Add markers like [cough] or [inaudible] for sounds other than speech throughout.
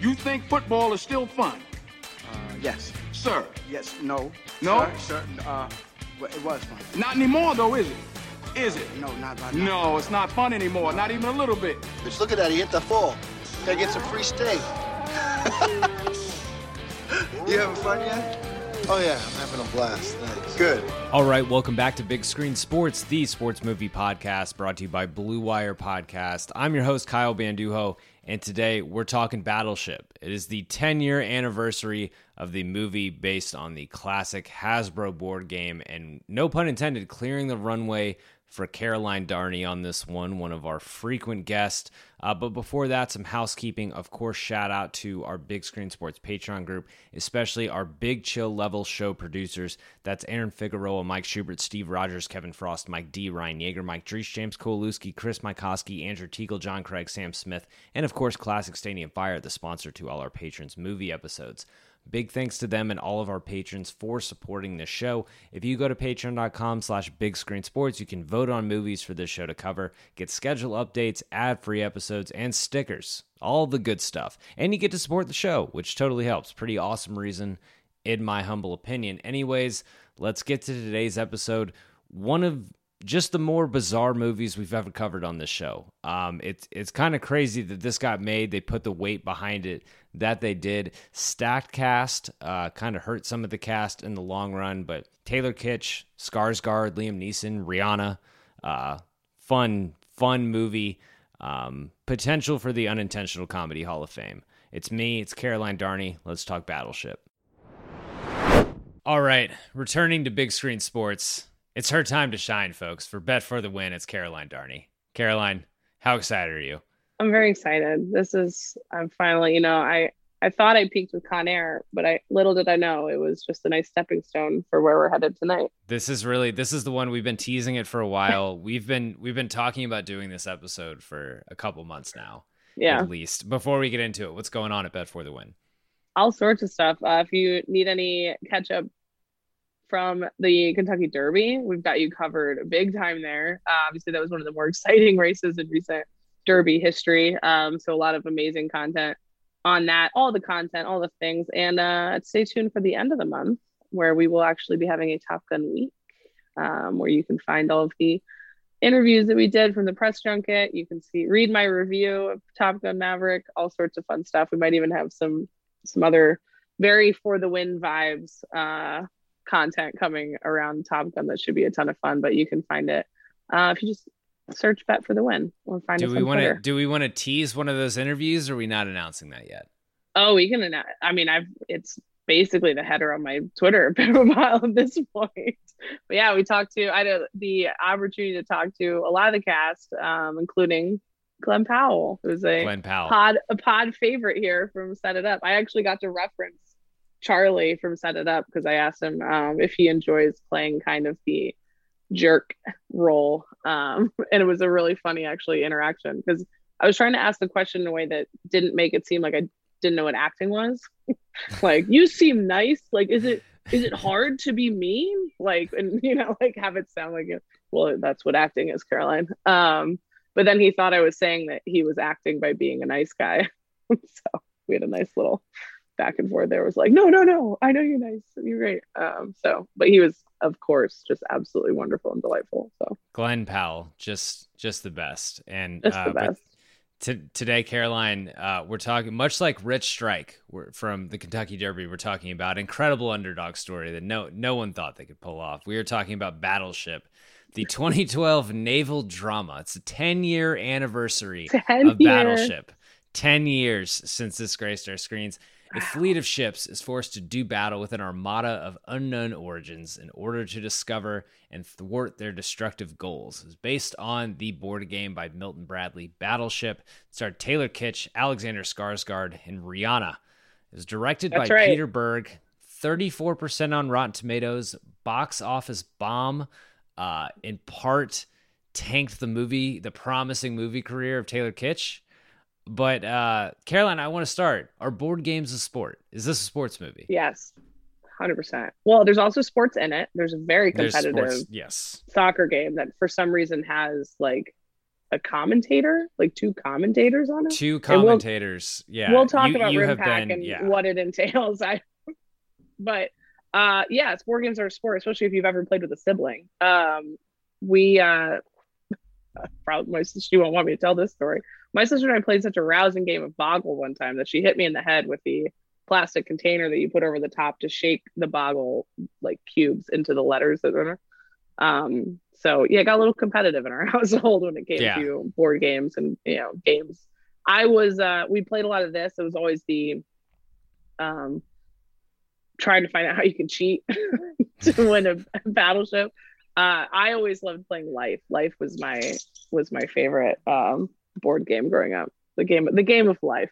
You think football is still fun? Uh, yes. Sir. Yes. No. No? Sir, sir, uh, well, it was fun. Not anymore, though, is it? Is it? No, not right. No, it's not fun anymore. Not even a little bit. Bitch, look at that. He hit the fall. Gotta get some free steak. [laughs] you having fun yet? Oh, yeah. I'm having a blast. Thanks. Good. All right, welcome back to Big Screen Sports, the sports movie podcast brought to you by Blue Wire Podcast. I'm your host, Kyle Banduho, and today we're talking Battleship. It is the 10 year anniversary of the movie based on the classic Hasbro board game, and no pun intended, clearing the runway for Caroline Darney on this one, one of our frequent guests. Uh, but before that, some housekeeping. Of course, shout out to our Big Screen Sports Patreon group, especially our Big Chill level show producers. That's Aaron Figueroa, Mike Schubert, Steve Rogers, Kevin Frost, Mike D, Ryan Yeager, Mike Drees, James Kowalewski, Chris Mykoski, Andrew Teagle, John Craig, Sam Smith, and of course, Classic Stadium Fire, the sponsor to all our patrons' movie episodes. Big thanks to them and all of our patrons for supporting this show. If you go to patreon.com slash big screen sports, you can vote on movies for this show to cover, get schedule updates, ad free episodes, and stickers. All the good stuff. And you get to support the show, which totally helps. Pretty awesome reason, in my humble opinion. Anyways, let's get to today's episode. One of just the more bizarre movies we've ever covered on this show. Um, it's it's kind of crazy that this got made. They put the weight behind it that they did. Stacked cast, uh, kind of hurt some of the cast in the long run, but Taylor Kitsch, Skarsgård, Liam Neeson, Rihanna, uh, fun fun movie. Um, potential for the unintentional comedy Hall of Fame. It's me. It's Caroline Darney. Let's talk Battleship. All right, returning to big screen sports. It's her time to shine, folks. For Bet for the Win, it's Caroline Darney. Caroline, how excited are you? I'm very excited. This is I'm finally, you know, I I thought I peaked with Con Air, but I little did I know it was just a nice stepping stone for where we're headed tonight. This is really this is the one we've been teasing it for a while. [laughs] we've been we've been talking about doing this episode for a couple months now. Yeah. At least. Before we get into it, what's going on at Bet for the Win? All sorts of stuff. Uh, if you need any catch up from the Kentucky Derby. We've got you covered big time there. Uh, obviously, that was one of the more [laughs] exciting races in recent Derby history. Um, so a lot of amazing content on that, all the content, all the things, and uh, stay tuned for the end of the month where we will actually be having a Top Gun week, um, where you can find all of the interviews that we did from the press junket. You can see, read my review of Top Gun Maverick, all sorts of fun stuff. We might even have some some other very for the win vibes uh, content coming around Top Gun that should be a ton of fun. But you can find it uh, if you just search bet for the win or find do we want to do we want to tease one of those interviews or are we not announcing that yet? Oh, we can announce. I mean, I've it's basically the header on my Twitter [laughs] profile at this point. But yeah, we talked to I had the opportunity to talk to a lot of the cast, um, including Glen Powell, who's a Glen Powell. pod a pod favorite here from Set It Up. I actually got to reference Charlie from Set It Up because I asked him um, if he enjoys playing kind of the jerk role, um, [laughs] and it was a really funny actually interaction because I was trying to ask the question in a way that didn't make it seem like I didn't know what acting was. [laughs] like you seem nice. Like is it is it hard to be mean? Like and [laughs] you know like have it sound like it. well, that's what acting is, Caroline. Um, but then he thought I was saying that he was acting by being a nice guy. so we had a nice little back and forth there. Was like, no, no, no, I know you're nice. You're great. Um, so, but he was, of course, just absolutely wonderful and delightful. So Glen Powell, just just the best. And just uh, the best. t- today, Caroline, uh, we're talking much like Rich Strike we're, from the Kentucky Derby. We're talking about incredible underdog story that no no one thought they could pull off. We are talking about Battleship, the 2012 naval drama. It's a 10 year anniversary 10 of year. Battleship. 10 years since this graced our screens. A fleet of ships is forced to do battle with an armada of unknown origins in order to discover and thwart their destructive goals. It's based on the board game by Milton Bradley, Battleship. It starred Taylor Kitsch, Alexander Skarsgård, and Rihanna. It was directed That's by right. Peter Berg. 34% on Rotten Tomatoes. Box office bomb. Uh, in part, tanked the movie, the promising movie career of Taylor Kitsch. But uh, Caroline, I want to start. Are board games a sport? Is this a sports movie? Yes, hundred percent. Well, there's also sports in it. There's a very competitive sports. Yes. soccer game that for some reason has like a commentator, like two commentators on it. Two And we'll- commentators. yeah. we'll talk you- about you Pack been- and yeah. what it entails. [laughs] I, but uh, yeah, sport games are a sport, especially if you've ever played with a sibling. Um, we uh, [laughs] probably my sister she won't want me to tell this story. My sister and I played such a rousing game of Boggle one time that she hit me in the head with the plastic container that you put over the top to shake the Boggle like cubes into the letters that are. Um, so yeah, it got a little competitive in our [laughs] household when it came Yeah. to board games and you know games. I was uh we played a lot of this. It was always the um trying to find out how you can cheat [laughs] to win a [laughs] battleship. Uh I always loved playing Life. Life was my was my favorite um board game growing up. The game the game of life.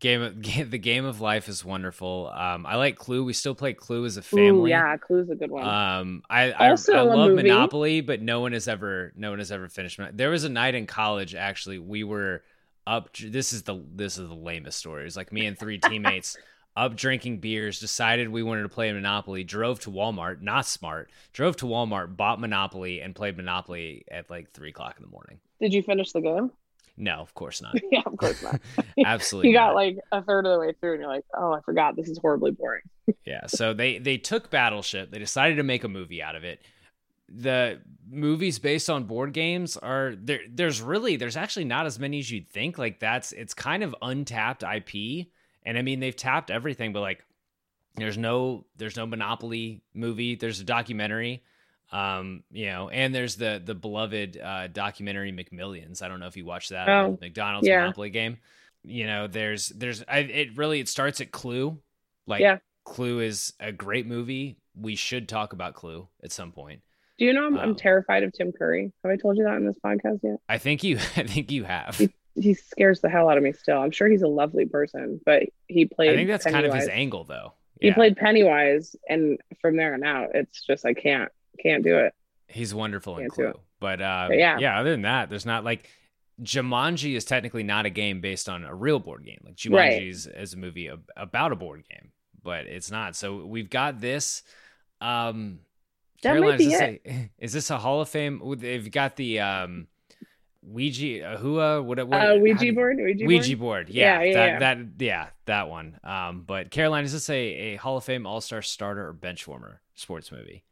Game of, [laughs] the game of life is wonderful. Um, I like Clue. We still play Clue as a Ooh, family. yeah, Clue's a good one. Um, I I, Also I a love movie. Monopoly, but no one has ever no one has ever finished. Mon- There was a night in college actually. We were up. This is the this is the lamest story. It's like me and three teammates [laughs] up drinking beers. Decided we wanted to play Monopoly. Drove to Walmart. Not smart. Drove to Walmart. Bought Monopoly and played Monopoly at like three o'clock in the morning. Did you finish the game? No, of course not. [laughs] yeah, of course not. [laughs] Absolutely. you got not. like a third of the way through and you're like, oh, I forgot. This is horribly boring. [laughs] Yeah, so they they took Battleship. They decided to make a movie out of it. The movies based on board games are there. There's really there's actually not as many as you'd think. Like that's it's kind of untapped IP, and I mean they've tapped everything, but like there's no there's no Monopoly movie. There's a documentary, um, you know, and there's the the beloved uh, documentary McMillions. I don't know if you watched that Oh, McDonald's yeah. Monopoly game. You know, there's there's I, it really it starts at Clue, like Yeah. Clue is a great movie. We should talk about Clue at some point. Do you know I'm, Oh. I'm terrified of Tim Curry? Have I told you that in this podcast yet? I think you [laughs] I think you have. He scares the hell out of me still. I'm sure he's a lovely person, but he played. I think that's kind of his angle though. He played Pennywise, and from there on out, it's just I can't can't do it. He's wonderful in Can't do Clue. But uh, But yeah. yeah. other than that, there's not like Jumanji is technically not a game based on a real board game. Like Right. Jumanji is, is a movie ab- about a board game, but it's not. So we've got this. Um, That Caroline, might is be this, it. a, [laughs] is this a Hall of Fame? They've got the um, Ouija, uh, Hua, what, what, Uh, Ouija board, Ouija, Ouija board. board. Yeah, Yeah, yeah, that, yeah. that, yeah, that one. Um, but Caroline, is this a, a Hall of Fame All Star starter or bench warmer sports movie?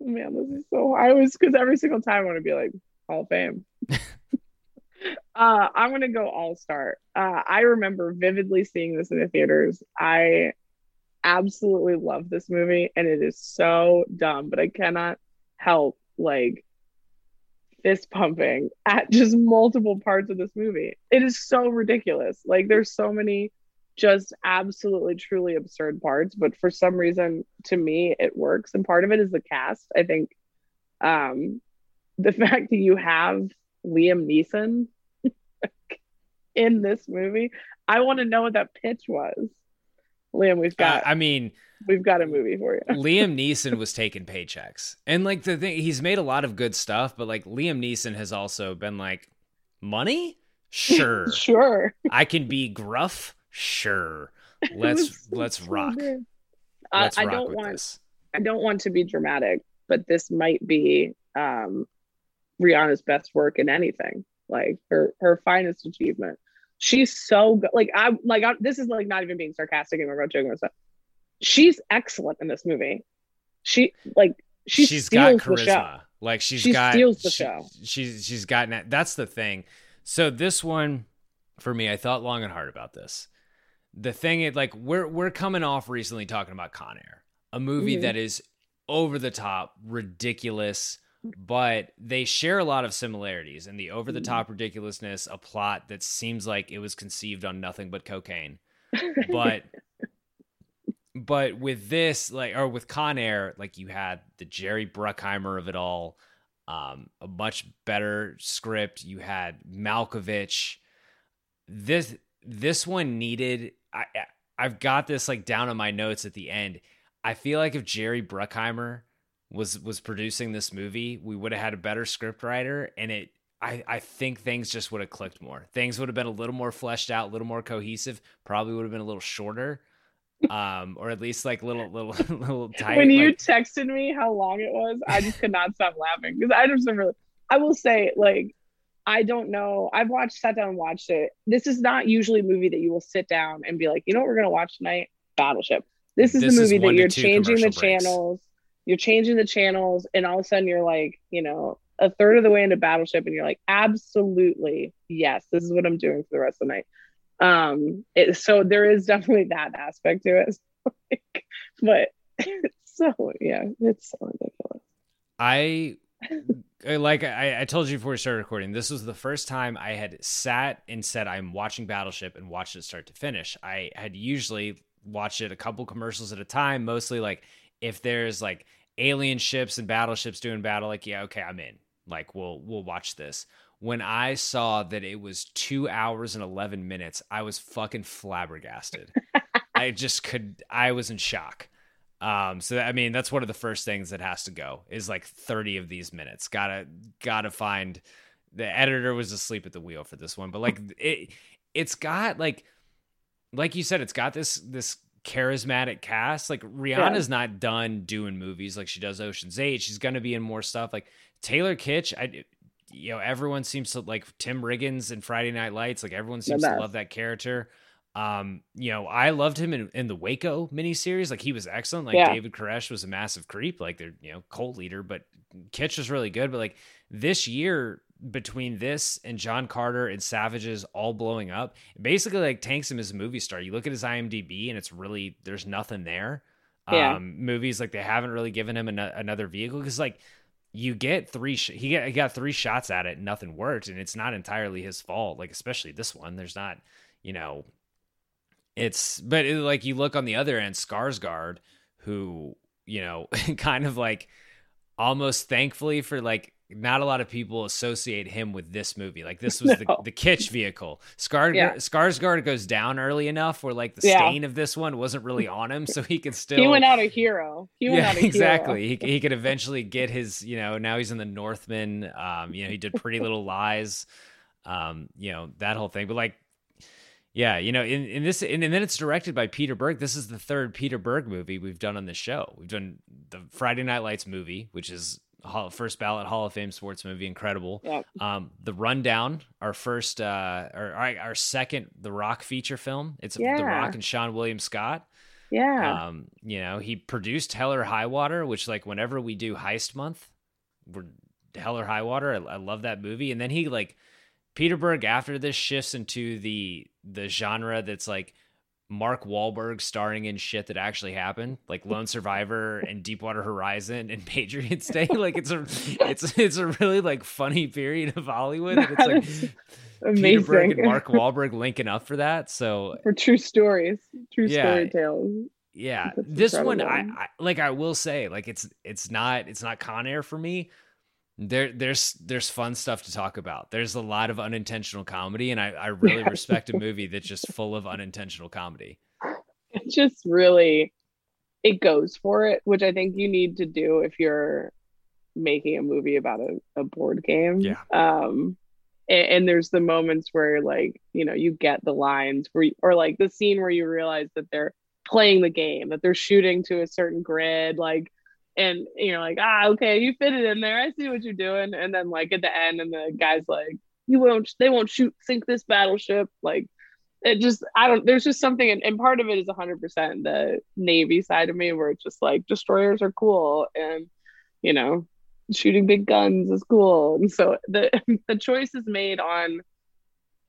Man, this is so. I was because every single time I want to be like Hall of Fame. [laughs] uh, I'm gonna go All Star. Uh, I remember vividly seeing this in the theaters. I absolutely love this movie, and it is so dumb, but I cannot help like fist pumping at just multiple parts of this movie. It is so ridiculous. Like there's so many just absolutely truly absurd parts but for some reason to me it works and part of it is the cast i think um the [laughs] fact that you have liam neeson [laughs] in this movie i want to know what that pitch was liam we've Uh, got I mean, we've got a movie for you [laughs] Liam Neeson was taking paychecks. And like the thing he's made a lot of good stuff, but like Liam Neeson has also been like money? Sure. sure I can be gruff? Sure. [laughs] Let's let's rock. Let's I rock don't want this. I don't want to be dramatic, but this might be um Rihanna's best work in anything, like her her finest achievement. She's so good. Like I like I, this is like not even being sarcastic and we're about joking stuff. She's excellent in this movie. She like she she's got the show. charisma. Like she's She got steals the she- show. She's she's gotten that. That's the thing. So this one, for me, I thought long and hard about this. The thing is, like, we're we're coming off recently talking about Con Air, a movie Mhm. that is over the top, ridiculous, but they share a lot of similarities and the over the top ridiculousness, a plot that seems like it was conceived on nothing but cocaine. [laughs] But but with this, like, or with Con Air, like you had the Jerry Bruckheimer of it all, um, a much better script. You had Malkovich. This this one needed. I I've got this like down on my notes at the end. I feel like if Jerry Bruckheimer was was producing this movie, we would have had a better script writer, and it. I, I think things just would have clicked more. Things would have been a little more fleshed out, a little more cohesive. Probably would have been a little shorter, um, or at least like little little [laughs] little [laughs] tight. when you like- texted me how long it was, I just could not stop laughing because I just really. I will say, like, I don't know. I've watched, sat down and watched it. This is not usually a movie that you will sit down and be like, you know what we're gonna watch tonight? Battleship. This is This the movie one that you're changing the breaks. channels. You're changing the channels, and all of a sudden you're like, you know, a third of the way into Battleship, and you're like, absolutely, yes, this is what I'm doing for the rest of the night. Um, it, so there is definitely that aspect to it. [laughs] Like, but [laughs] so yeah, it's so ridiculous. I- Uh, like I, I told you before we started recording. This was the first time I had sat and said I'm watching Battleship and watched it start to finish. I had usually watched it a couple commercials at a time, mostly like if there's like alien ships and battleships doing battle, like yeah, okay, I'm in. Like we'll we'll watch this. When I saw that it was two hours and eleven minutes, I was fucking flabbergasted. [laughs] I just could. I was in shock. Um, so I mean, that's one of the first things that has to go is like 30 of these minutes. Gotta gotta find the editor was asleep at the wheel for this one, but like it it's got like like you said, it's got this this charismatic cast. Like Rihanna's not done doing movies like she does Ocean's Eight. She's gonna be in more stuff. Like Taylor Kitsch, I you know, everyone seems to like Tim Riggins and Friday Night Lights. Like everyone seems to love that character. Um, you know, I loved him in, in the Waco miniseries. Like he was excellent. Like Yeah. David Koresh was a massive creep. Like they're you know cult leader, but Kitsch was really good. But like this year between this and John Carter and Savages all blowing up, basically like tanks him as a movie star. You look at his IMDb and it's really there's nothing there. Yeah. Um, movies like they haven't really given him an- another vehicle because like you get three sh- he, got, he got three shots at it and nothing worked and it's not entirely his fault like especially this one there's not you know it's but it, like you look on the other end Skarsgård who you know [laughs] kind of like almost thankfully for like not a lot of people associate him with this movie like this was the, [laughs] No. the kitsch vehicle Skarsgård, Yeah. Skarsgård goes down early enough where like the Yeah. stain of this one wasn't really on him so he could [laughs] still He went out a hero. He went yeah, out a exactly. hero. He, he could eventually get his, you know, now he's in the Northman. Um, you know, he did Pretty Little Lies, um, you know, that whole thing. But like, yeah, you know, in, in this, and, and then it's directed by Peter Berg. This is the third Peter Berg movie we've done on this show. We've done the Friday Night Lights movie, which is Hall, first ballot Hall of Fame sports movie, incredible. Yep. Um, the Rundown, our first, uh, or our, our second The Rock feature film. It's The Rock and Seann William Scott. Yeah. Um, you know, he produced Hell or High Water, which like whenever we do Heist Month, we're Hell or High Water. I, I love that movie. And then he like Peter Berg after this shifts into the the genre that's like Mark Wahlberg starring in shit that actually happened, like Lone Survivor and Deepwater Horizon and [laughs] Patriots Day. Like it's a it's it's a really like funny period of Hollywood. And it's like is Peter Berg and Mark Wahlberg linking up for that. So For true stories, true Yeah. story tales. yeah That's this one I. I like i will say like it's it's not it's not con air for me there there's there's fun stuff to talk about there's a lot of unintentional comedy and i i really respect a movie that's just full of unintentional comedy It just really it goes for it, which I think you need to do if you're making a movie about a, a board game. Yeah. Um and, and there's the moments where like, you know, you get the lines where you, or like the scene where you realize that they're playing the game, that they're shooting to a certain grid, like and you're like, ah, okay, you fit it in there. I see what you're doing. And then like at the end, and the guy's like, you won't, they won't shoot, sink this battleship. Like it just, I don't, there's just something, and, and part of it is 100% the Navy side of me where it's just like destroyers are cool. And, you know, shooting big guns is cool. And so the, [laughs] the choice is made on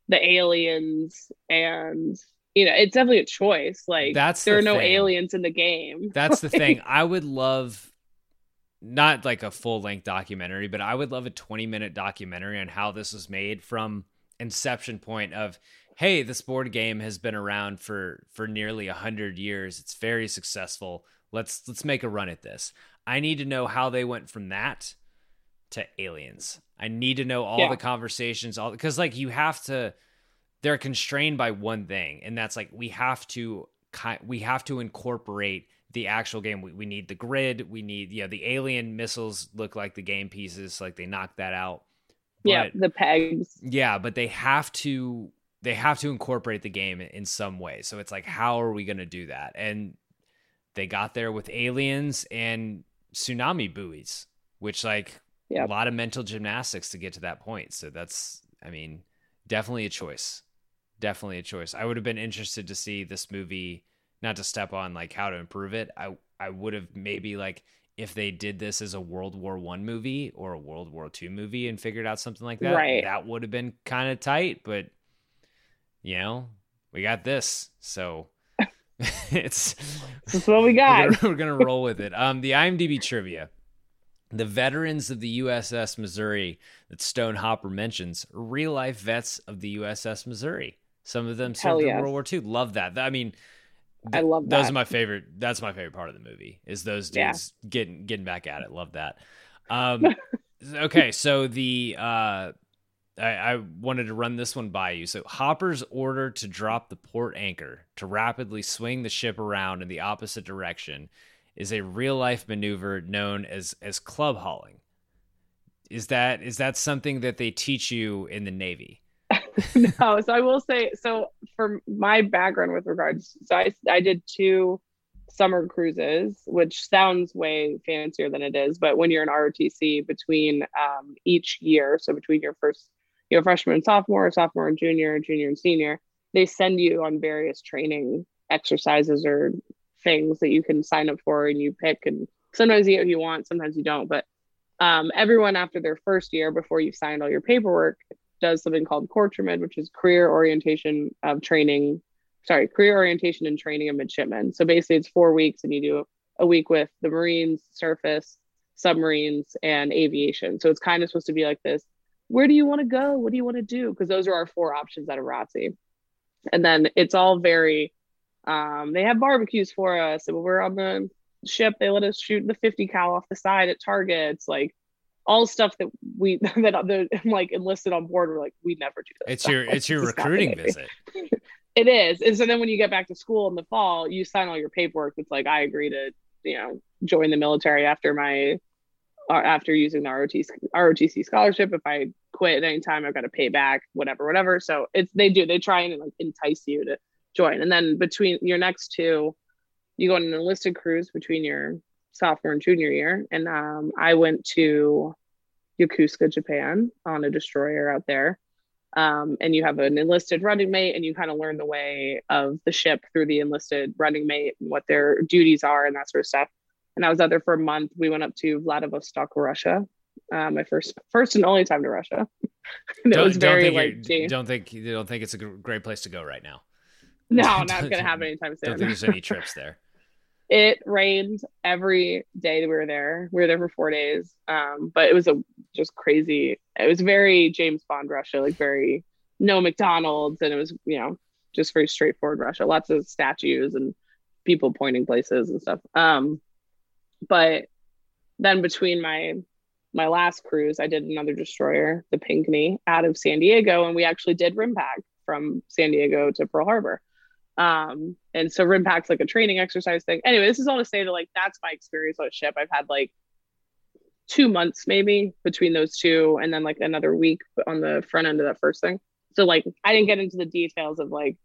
the aliens and you know, it's definitely a choice. Like That's there the are no thing. aliens in the game. That's the thing. [laughs] I would love not like a full length documentary, but I would love a 20 minute documentary on how this was made from inception point of hey, this board game has been around for for nearly 100 years. It's very successful. Let's let's make a run at this. I need to know how they went from that to aliens. I need to know all Yeah. the conversations all because like you have to they're constrained by one thing and that's like we have to we have to incorporate the actual game we, we need the grid we need you know the alien missiles look like the game pieces like they knocked that out. Yeah, the pegs. yeah but they have to they have to incorporate the game in some way. So it's like how are we going to do that? And they got there with aliens and tsunami buoys which like a lot of mental gymnastics to get to that point. So that's i mean definitely a choice. Definitely a choice. I would have been interested to see this movie not to step on like how to improve it i i would have maybe like if they did this as a world war one movie or a world war two movie and figured out something like that Right. that would have been kind of tight but you know we got this so [laughs] it's That's what we got. we're gonna, we're gonna roll with it. Um, the IMDb trivia: the veterans of the USS Missouri that Stone Hopper mentions are real life vets of the USS Missouri. Some of them served in. World War II. Love that. I mean, I love those are my favorite. That's my favorite part of the movie. Is those Yeah. dudes getting getting back at it. Love that. Um, [laughs] okay, so the uh, I, I wanted to run this one by you. So Hopper's order to drop the port anchor to rapidly swing the ship around in the opposite direction is a real life maneuver known as as club hauling. Is that is that something that they teach you in the Navy? [laughs] no, so I will say so for my background with regards so I I did two summer cruises, which sounds way fancier than it is, but when you're in ROTC between um, each year, so between your first you know freshman and sophomore, sophomore and junior, junior and senior, they send you on various training exercises or things that you can sign up for and you pick and sometimes you get what you want, sometimes you don't, but um, everyone after their first year before you've signed all your paperwork does something called CORTRAMID, which is career orientation of training. Sorry, career orientation and training of midshipmen. So basically, it's four weeks, and you do a week with the Marines, surface, submarines, and aviation. So it's kind of supposed to be like this: Where do you want to go? What do you want to do? Because those are our four options at ROTC. And then it's all very. Um, they have barbecues for us. and we're on the ship, they let us shoot the 50 cal off the side at targets. Like all stuff that we [laughs] that I'm like enlisted on board. We're like, we never do that. It's your it's your [laughs] This is not the recruiting visit. [laughs] It is. And so then when you get back to school in the fall, you sign all your paperwork. It's like I agree to, you know, join the military after my or after using the ROTC, ROTC scholarship. If I quit at any time, I've got to pay back whatever, whatever. So it's they do. They try and like entice you to join. And then between your next two, you go on an enlisted cruise between your sophomore and junior year. And um, I went to Yokosuka, Japan on a destroyer out there. Um, and you have an enlisted running mate, and you kind of learn the way of the ship through the enlisted running mate and what their duties are and that sort of stuff. And I was out there for a month. We went up to Vladivostok, Russia. Uh, my first, first and only time to Russia. [laughs] it Don't, was don't very think like, don't think you don't think it's a great place to go right now. no, [laughs] don't gonna happen anytime Don't soon. think there's any [laughs] trips there. It rained every day that we were there. We were there for four days. Um, but it was a just crazy. It was very James Bond Russia, like very no McDonald's, and it was you know just very straightforward Russia. Lots of statues and people pointing places and stuff. Um, but then between my my last cruise, I did another destroyer, the Pinckney, out of San Diego, and we actually did rim RIMPAC from San Diego to Pearl Harbor. Um, and so RIMPAC's like a training exercise thing. Anyway, this is all to say that like that's my experience on a ship. I've had like two months maybe between those two, and then like another week on the front end of that first thing. So like I didn't get into the details of like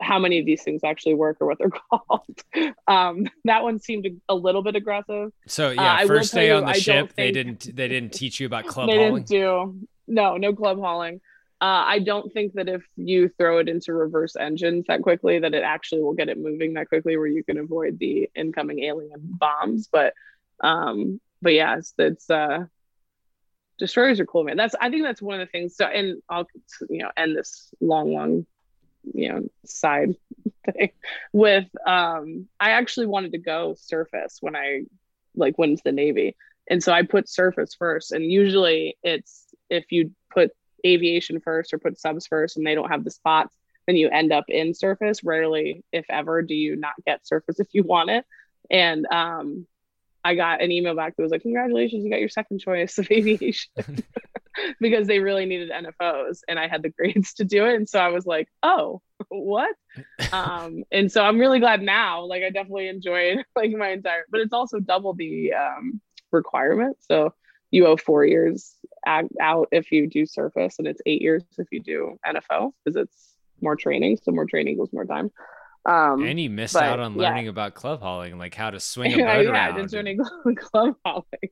how many of these things actually work or what they're [laughs] called. Um, that one seemed a little bit aggressive. So Uh, yeah, will first day on the I ship, they didn't they didn't teach you about [laughs] club they hauling. didn't do no no club hauling. Uh, I don't think that if you throw it into reverse engines that quickly, that it actually will get it moving that quickly, where you can avoid the incoming alien bombs. But um, but yeah, it's, uh, destroyers are cool, man. That's I think that's one of the things. So and I'll you know end this long long you know side [laughs] thing with um I actually wanted to go surface when I like went into the Navy. And so I put surface first. And usually it's if you put aviation first or put subs first and they don't have the spots, then you end up in surface. Rarely, if ever, do you not get surface [laughs] if you want it. And um I got an email back that was like, Congratulations, you got your second choice of [laughs] aviation. [laughs] because they really needed NFOs and I had the grades to do it. And so I was like, oh, what? um, and so I'm really glad now. Like I definitely enjoyed like my entire, but it's also double the um, requirement. So you owe four years out if you do surface, and it's eight years if you do NFO because it's more training. So more training equals more time. Um, and you missed but, out on yeah. learning about club hauling, like how to swing a [laughs] yeah, boat yeah, I around. did joining [laughs] club hauling.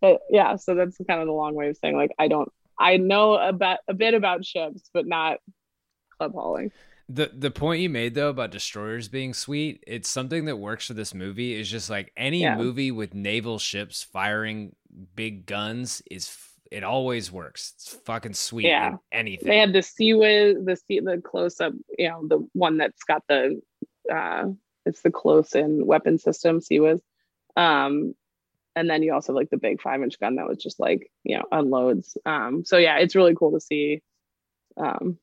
But yeah, so that's kind of the long way of saying like I don't I know about a bit about ships, but not club hauling. The the point you made though about destroyers being sweet, it's something that works for this movie. Is just like any Yeah. movie with naval ships firing big guns is it always works. It's fucking sweet. Yeah. in anything. They had the Sea Whiz, the sea, the close up, you know, the one that's got the uh it's the close in weapon system, Sea Whiz. Um and then you also have, like the big five inch gun that was just like, you know, unloads. Um so yeah, it's really cool to see um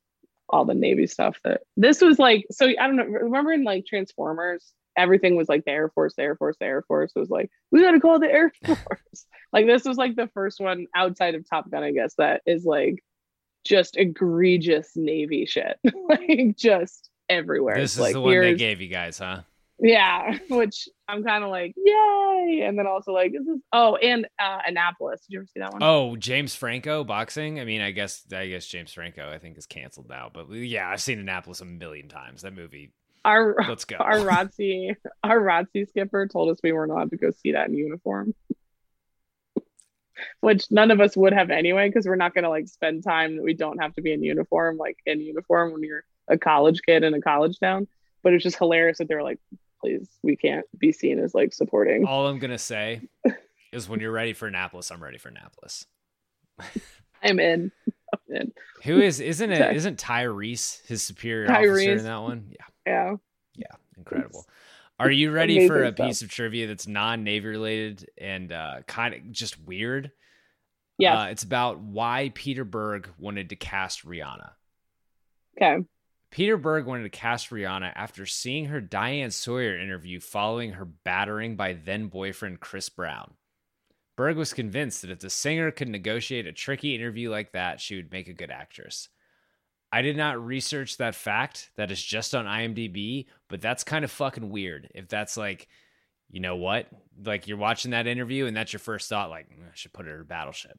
all the Navy stuff that this was like so I don't know, remember in like Transformers, everything was like the Air Force, the Air Force, the Air Force. It was like, we gotta call the Air [laughs] Force. like this was like the first one outside of Top Gun, I guess, that is like just egregious Navy shit. [laughs] like just everywhere. this is like the one they gave you guys, huh? Yeah, [laughs] which I'm kind of like, yay. And then also like this is oh, and uh Annapolis. Did you ever see that one? Oh, James Franco boxing. I mean, I guess I guess James Franco I think is canceled now, but yeah, I've seen Annapolis a million times. That movie. Our Let's go. our [laughs] ROTC our ROTC skipper told us we weren't allowed to go see that in uniform. Which none of us would have anyway, because we're not gonna like spend time that we don't have to be in uniform, like in uniform when you're a college kid in a college town. But it's just hilarious that they're like, please, we can't be seen as like supporting. All I'm gonna say is when you're ready for Annapolis, I'm ready for Annapolis. [laughs] I'm in. I'm in. Who is isn't it isn't Tyrese his superior officer in that one? Yeah, Yeah. yeah, incredible. Are you ready for a stuff. piece of trivia that's non-navy related and uh, kind of just weird? Yeah. Uh, it's about why Peter Berg wanted to cast Rihanna. okay. Peter Berg wanted to cast Rihanna after seeing her Diane Sawyer interview following her battering by then boyfriend Chris Brown. Berg was convinced that if the singer could negotiate a tricky interview like that, she would make a good actress. I did not research that fact. That is just on IMDb, but that's kind of fucking weird. If that's like, you know what? Like you're watching that interview and that's your first thought, like, "Mm, I should put her in a battleship.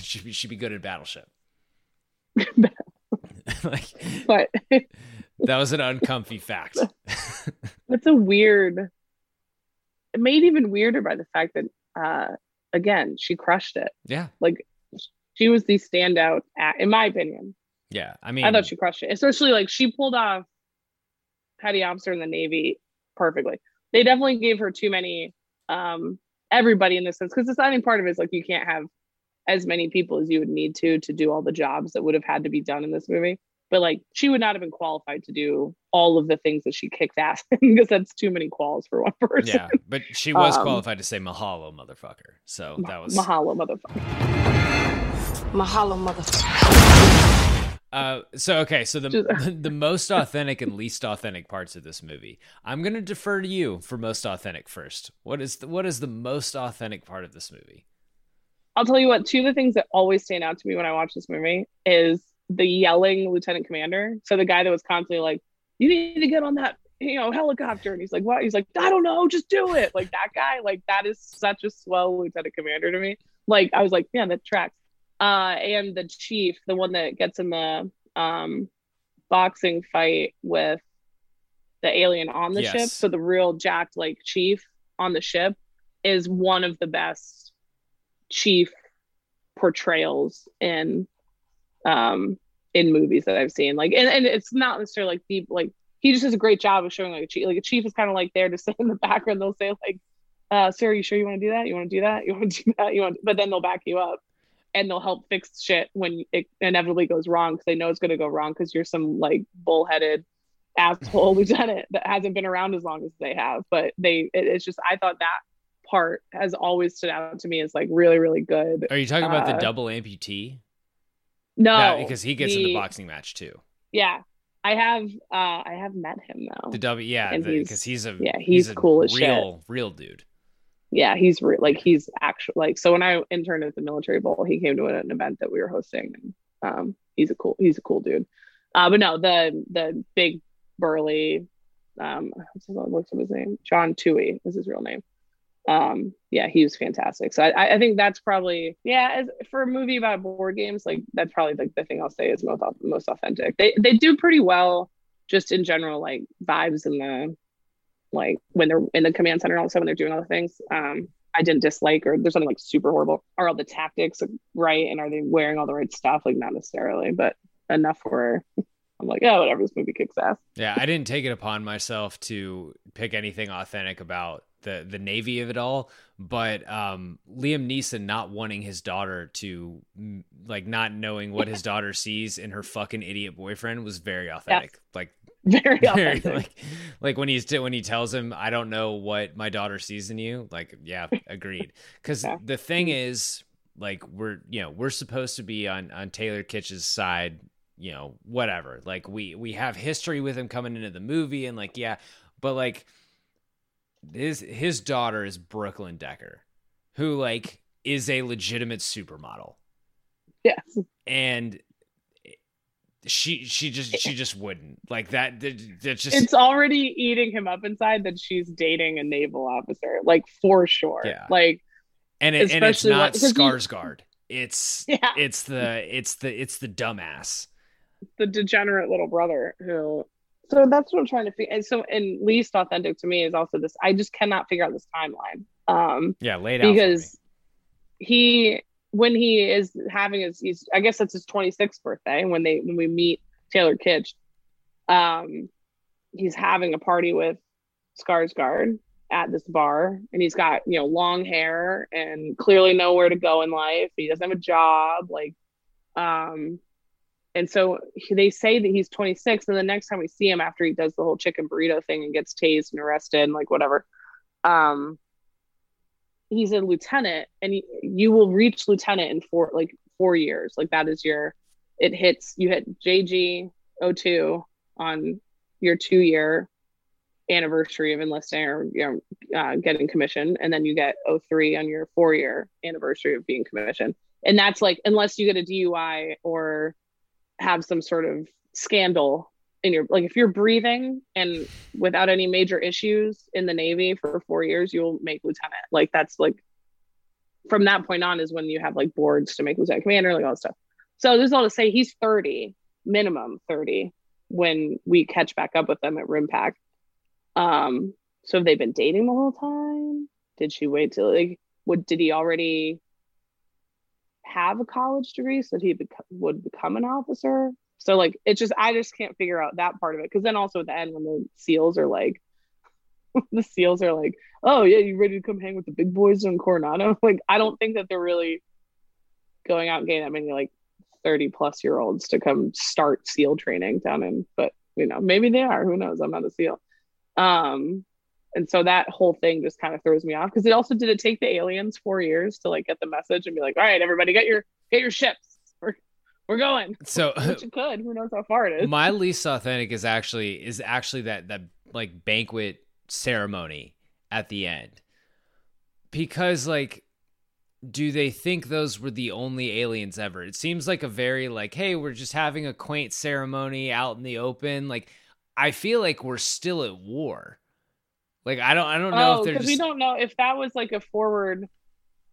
She [laughs] she'd be good at battleship. [laughs] [laughs] like But [laughs] that was an uncomfy fact. [laughs] That's a weird. It made even weirder by the fact that, uh, again, she crushed it. yeah, Like, she was the standout, act, in my opinion. yeah. I mean, I thought she crushed it, especially like she pulled off petty officer in the Navy perfectly. They definitely gave her too many, um, everybody in this sense, because I think part of it is like you can't have as many people as you would need to to do all the jobs that would have had to be done in this movie. But like she would not have been qualified to do all of the things that she kicked ass [laughs] in because that's too many quals for one [laughs] person. yeah, but she was Um, qualified to say mahalo, motherfucker. So that was Mahalo, motherfucker. Mahalo, motherfucker. Uh, so okay, so [laughs] the the most authentic and least authentic parts of this movie. I'm gonna defer to you for most authentic first. What is the, what is the most authentic part of this movie? I'll tell you what, two of the things that always stand out to me when I watch this movie is the yelling lieutenant commander. So the guy that was constantly like, you need to get on that, you know, helicopter. And he's like, what? He's like, I don't know, just do it. Like that guy, like that is such a swell lieutenant commander to me. Like I was like, man, that tracks. Uh, and the chief, the one that gets in the um boxing fight with the alien on the Yes. ship. So the real jacked like chief on the ship is one of the best chief portrayals in um in movies that I've seen. Like and, and it's not necessarily like the like he just does a great job of showing like a chief like a chief is kind of like there to sit in the [laughs] background. They'll say like, uh, sir, are you sure you want to do that? You want to do that? You want to do [laughs] that? You want but then they'll back you up and they'll help fix shit when it inevitably goes wrong because they know it's going to go wrong because you're some like bullheaded asshole [laughs] lieutenant that hasn't been around as long as they have. But they, it, it's just I thought that part has always stood out to me as like really really good. Are you talking about the Uh, double amputee? No, because he gets in the the- boxing match too. Yeah, I have uh I have met him though. The W, yeah, And he's- because he's a yeah, he's a cool as shit. real real dude. yeah, he's re- like he's actually like so when I interned at the military bowl, he came to an event that we were hosting and um he's a cool he's a cool dude. Uh but no, the the big burly um what's his name? John Tui is his real name. Um yeah, he was fantastic. So I I think that's probably yeah, as for a movie about board games, like that's probably like the thing I'll say is most most authentic. They they do pretty well just in general like vibes in the like when they're in the command center and all of a sudden when they're doing other things. Um i didn't dislike or there's something like super horrible. Are all the tactics right? And are they wearing all the right stuff? Like not necessarily but enough where i'm like oh whatever this movie kicks ass. Yeah, I didn't take it upon myself to pick anything authentic about the the navy of it all, but um, Liam Neeson not wanting his daughter to like not knowing what his daughter sees in her fucking idiot boyfriend was very authentic. Like [laughs] very [laughs] very authentic like like when he's when he tells him I don't know what my daughter sees in you. Like yeah, agreed. [laughs] Because Yeah. the thing is, like we're you know we're supposed to be on on Taylor Kitsch's side. You know whatever. Like we we have history with him coming into the movie and like yeah, but like his his daughter is Brooklyn Decker, who like is a legitimate supermodel. Yes. And she she just she just wouldn't. Like that that, that just it's already eating him up inside that she's dating a naval officer like for sure. Yeah. like and it, and it's not like- because he- it's [laughs] yeah. it's the it's the it's the dumbass. The degenerate little brother who so that's what i'm trying to figure and so and least authentic to me is also this i just cannot figure out this timeline. Um yeah laid out because he when he is having his he's i guess it's his 26th birthday when they when we meet taylor kitsch. Um he's having a party with skarsgård at this bar and he's got you know long hair and clearly nowhere to go in life. He doesn't have a job like um and so they say that he's 26 and the next time we see him after he does the whole chicken burrito thing and gets tased and arrested and like whatever um he's a lieutenant and you, you will reach lieutenant in four like four years. Like that is your it hits you hit jg 02 on your two year anniversary of enlisting or you know uh, getting commissioned and then you get 03 on your four year anniversary of being commissioned. And that's like unless you get a dui or have some sort of scandal in your like if you're breathing and without any major issues in the navy for four years you'll make lieutenant. Like that's like from that point on is when you have like boards to make lieutenant commander like all stuff. So this is all to say he's 30 minimum 30 when we catch back up with them at rimpack um so have they been dating the whole time? Did she wait till like what did he already have a college degree so that he bec- would become an officer. So like it just i just can't figure out that part of it because then also at the end when the seals are like [laughs] the seals are like oh yeah you ready to come hang with the big boys in coronado? [laughs] Like i don't think that they're really going out and getting that many like 30 plus year olds to come start seal training down in but you know maybe they are who knows? I'm not a seal. Um and so that whole thing just kind of throws me off because it also did it take the aliens four years to like get the message and be like all right everybody get your get your ships. We're, we're going. So [laughs] which it could. Who knows how far it is. My least authentic is actually is actually that that like banquet ceremony at the end. Because like do they think those were the only aliens ever? It seems like a very like hey we're just having a quaint ceremony out in the open. Like i feel like we're still at war like i don't i don't know oh if just we don't know if that was like a forward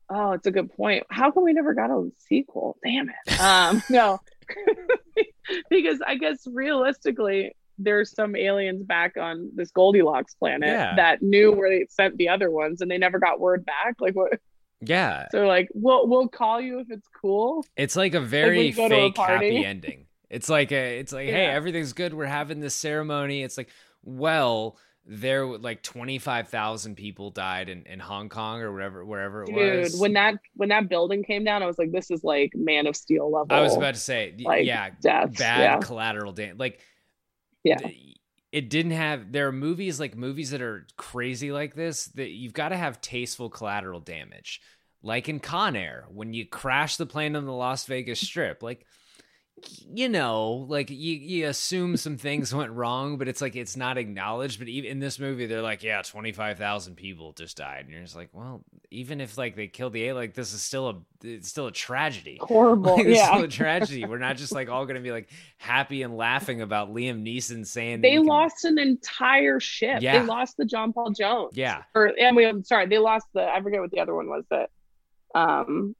oh it's a good point how come we never got a sequel damn it um [laughs] no [laughs] because i guess realistically there's some aliens back on this Goldilocks planet Yeah. that knew where they sent the other ones and they never got word back. Like what? Yeah. So like, we'll we'll call you if it's cool. It's like a very a fake happy ending. It's like a, it's like, hey, everything's good. We're having this ceremony. It's like, well, there like twenty five thousand people died in, in Hong Kong or wherever wherever it Dude, was. Dude, when that when that building came down, I was like, this is like Man of Steel level. I was about to say, like, yeah, deaths, bad yeah. collateral damage. Like, Yeah. it didn't have. There are movies like movies that are crazy like this that you've got to have tasteful collateral damage. Like in Con Air, when you crash the plane on the Las Vegas Strip, like you know, like you, you assume some things went wrong, but it's like it's not acknowledged. But even in this movie, they're like, yeah, twenty five thousand people just died, and you're just like, well, even if like they killed the A, like this is still a it's still a tragedy. [laughs] horrible. Like, yeah. still a tragedy. We're not just like all gonna be like happy and laughing about Liam Neeson saying They he can- lost an entire ship. Yeah. They lost the John Paul Jones. Yeah, Or and we I'm sorry, they lost the I forget what the other one was that um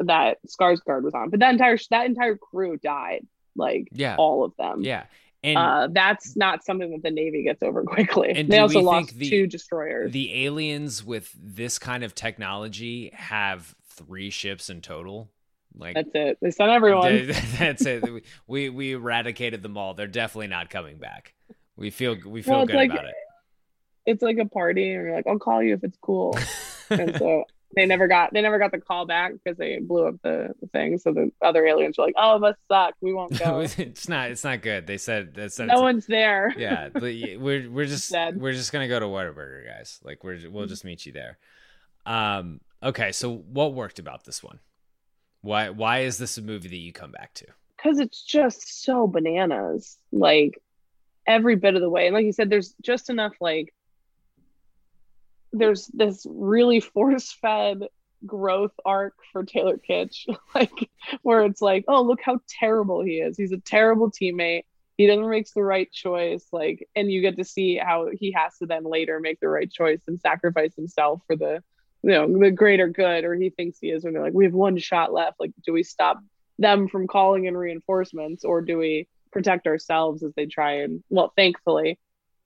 that Skarsgård was on. But that entire that entire crew died. Like yeah, all of them. yeah. And uh, that's not something that the Navy gets over [laughs] quickly. And they also lost the- two destroyers. the aliens with this kind of technology have three ships in total. Like That's it. They sent everyone. th- [laughs] that's it. We- We we eradicated them all. They're definitely not coming back. We feel we feel Well, good like- about it. it's like a party, and you're like, I'll call you if it's cool. [laughs] and so they never got they never got the call back because they blew up the, the thing. So the other aliens were like, "Oh, it must suck. We won't [laughs] go. it's not it's not good. They said that said no it's- one's there." [laughs] yeah, we're we're just [laughs] we're just gonna go to Whataburger, guys. Like we're Mm-hmm. we'll just meet you there. Um. Okay. So what worked about this one? Why why is this a movie that you come back to? because it's just so bananas like every bit of the way and like you said there's just enough like there's this really [laughs] force-fed growth arc for taylor kitsch [laughs] like where it's like oh look how terrible he is. He's a terrible teammate. He doesn't makes the right choice like and you get to see how he has to then later make the right choice and sacrifice himself for the you know the greater good or he thinks he is when they're like we have one shot left. Like do we stop them from calling in reinforcements or do we protect ourselves as they try and well thankfully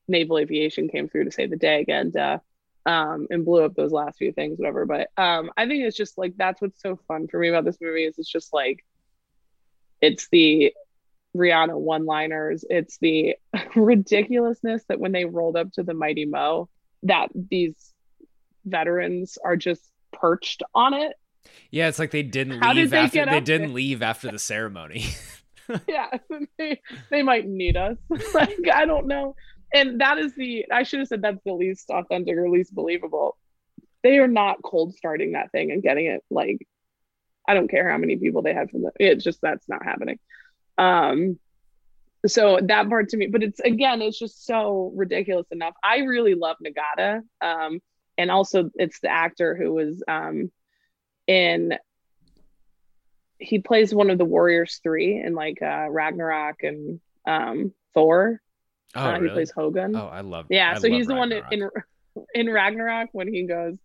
naval aviation came through to save the day. And uh um and blew up those last few things whatever. But um i think it's just like that's what's so fun for me about this movie is it's just like it's the rihanna one liners it's the [laughs] ridiculousness that when they rolled up to the mighty mo that these veterans are just perched on it. Yeah, it's like they didn't How did leave they after they didn't there? leave after the ceremony. [laughs] [laughs] yeah they, they might need us. Like i don't know and that is the i should have said that's the least authentic or least believable. They are not cold starting that thing and getting it like i don't care how many people they had from the it's just that's not happening. Um so that part to me but it's again it's just so ridiculous enough. I really love nagata um and also it's the actor who was um in he plays one of the warriors three in like uh ragnarok and um thor Oh, uh, he plays Hogun. Oh, I love. yeah I so love he's the one in in ragnarok when he goes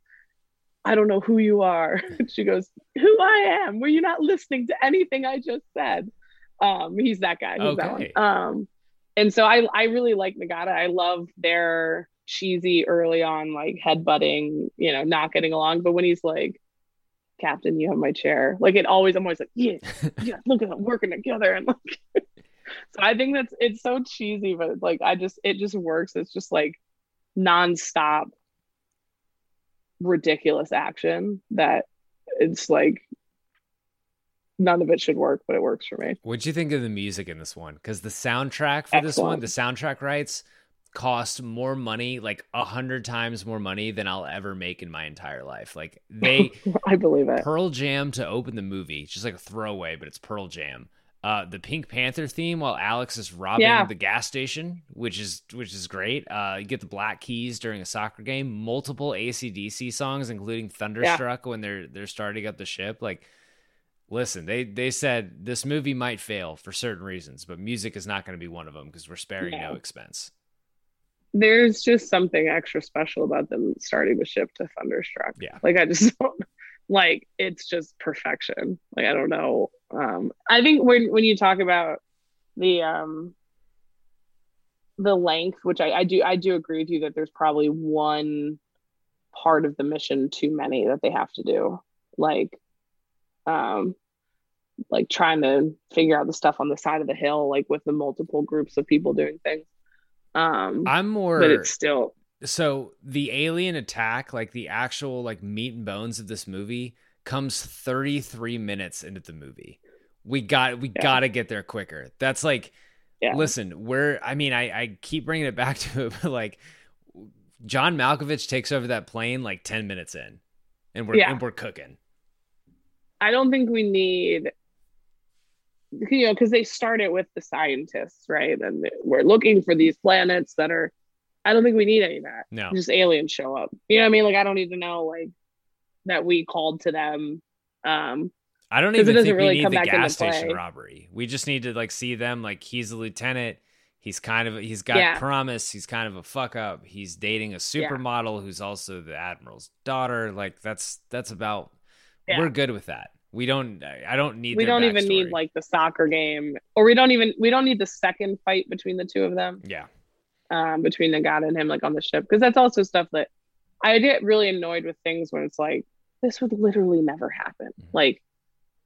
i don't know who you are. [laughs] She goes who i am? Were you not listening to anything i just said? Um he's that guy. He's that one. Okay. um and so i i really like nagata. I love their cheesy early on like headbutting you know not getting along. But when he's like captain you have my chair like it always i'm always like yeah [laughs] yeah look at them working together. And like [laughs] so i think that's it's so cheesy but like i just it just works it's just like nonstop ridiculous action that it's like none of it should work but it works for me What'd you think of the music in this one? Because the soundtrack for this one, the soundtrack rights cost more money, like a hundred times more money than I'll ever make in my entire life. Like they [laughs] i believe it Pearl Jam to open the movie, just like a throwaway, but it's Pearl Jam. Uh, the Pink Panther theme while Alex is robbing Yeah. the gas station, which is which is great. Uh, you get the Black Keys during a soccer game. Multiple ACDC songs, including Thunderstruck when they're they're starting up the ship. Like, listen, they they said this movie might fail for certain reasons, but music is not going to be one of them because we're sparing no No. expense. there's just something extra special about them starting the ship to thunderstruck Yeah. like i just [laughs] don't like it's just perfection like i don't know um i think when when you talk about the um the length, which I, I do I do agree with you that there's probably one part of the mission too many that they have to do. Like um like trying to figure out the stuff on the side of the hill, like with the multiple groups of people doing things. Um I'm more but it's still so the alien attack, like the actual like meat and bones of this movie, comes 33 minutes into the movie. We got we Yeah. got to get there quicker. That's like yeah. listen, we're I mean, I I keep bringing it back [laughs] to it, but like John Malkovich takes over that plane like 10 minutes in and we're Yeah. and we're cooking. I don't think we need you know because they start it with the scientists right and we're looking for these planets that are I don't think we need any of that No. just aliens show up you know what I mean like I don't need to know like that we called to them um I don't even think really we need the gas station robbery. We just need to like see them like he's a lieutenant. He's kind of he's got Yeah. promise. He's kind of a fuck up. He's dating a supermodel who's also the admiral's daughter. Like that's that's about. Yeah. We're good with that. We don't. I don't need. we don't even need like the soccer game or we don't even we don't need the second fight between the two of them Yeah. Um between Nagata and him like on the ship because that's also stuff that I get really annoyed with things when it's like this would literally never happen Mhm. like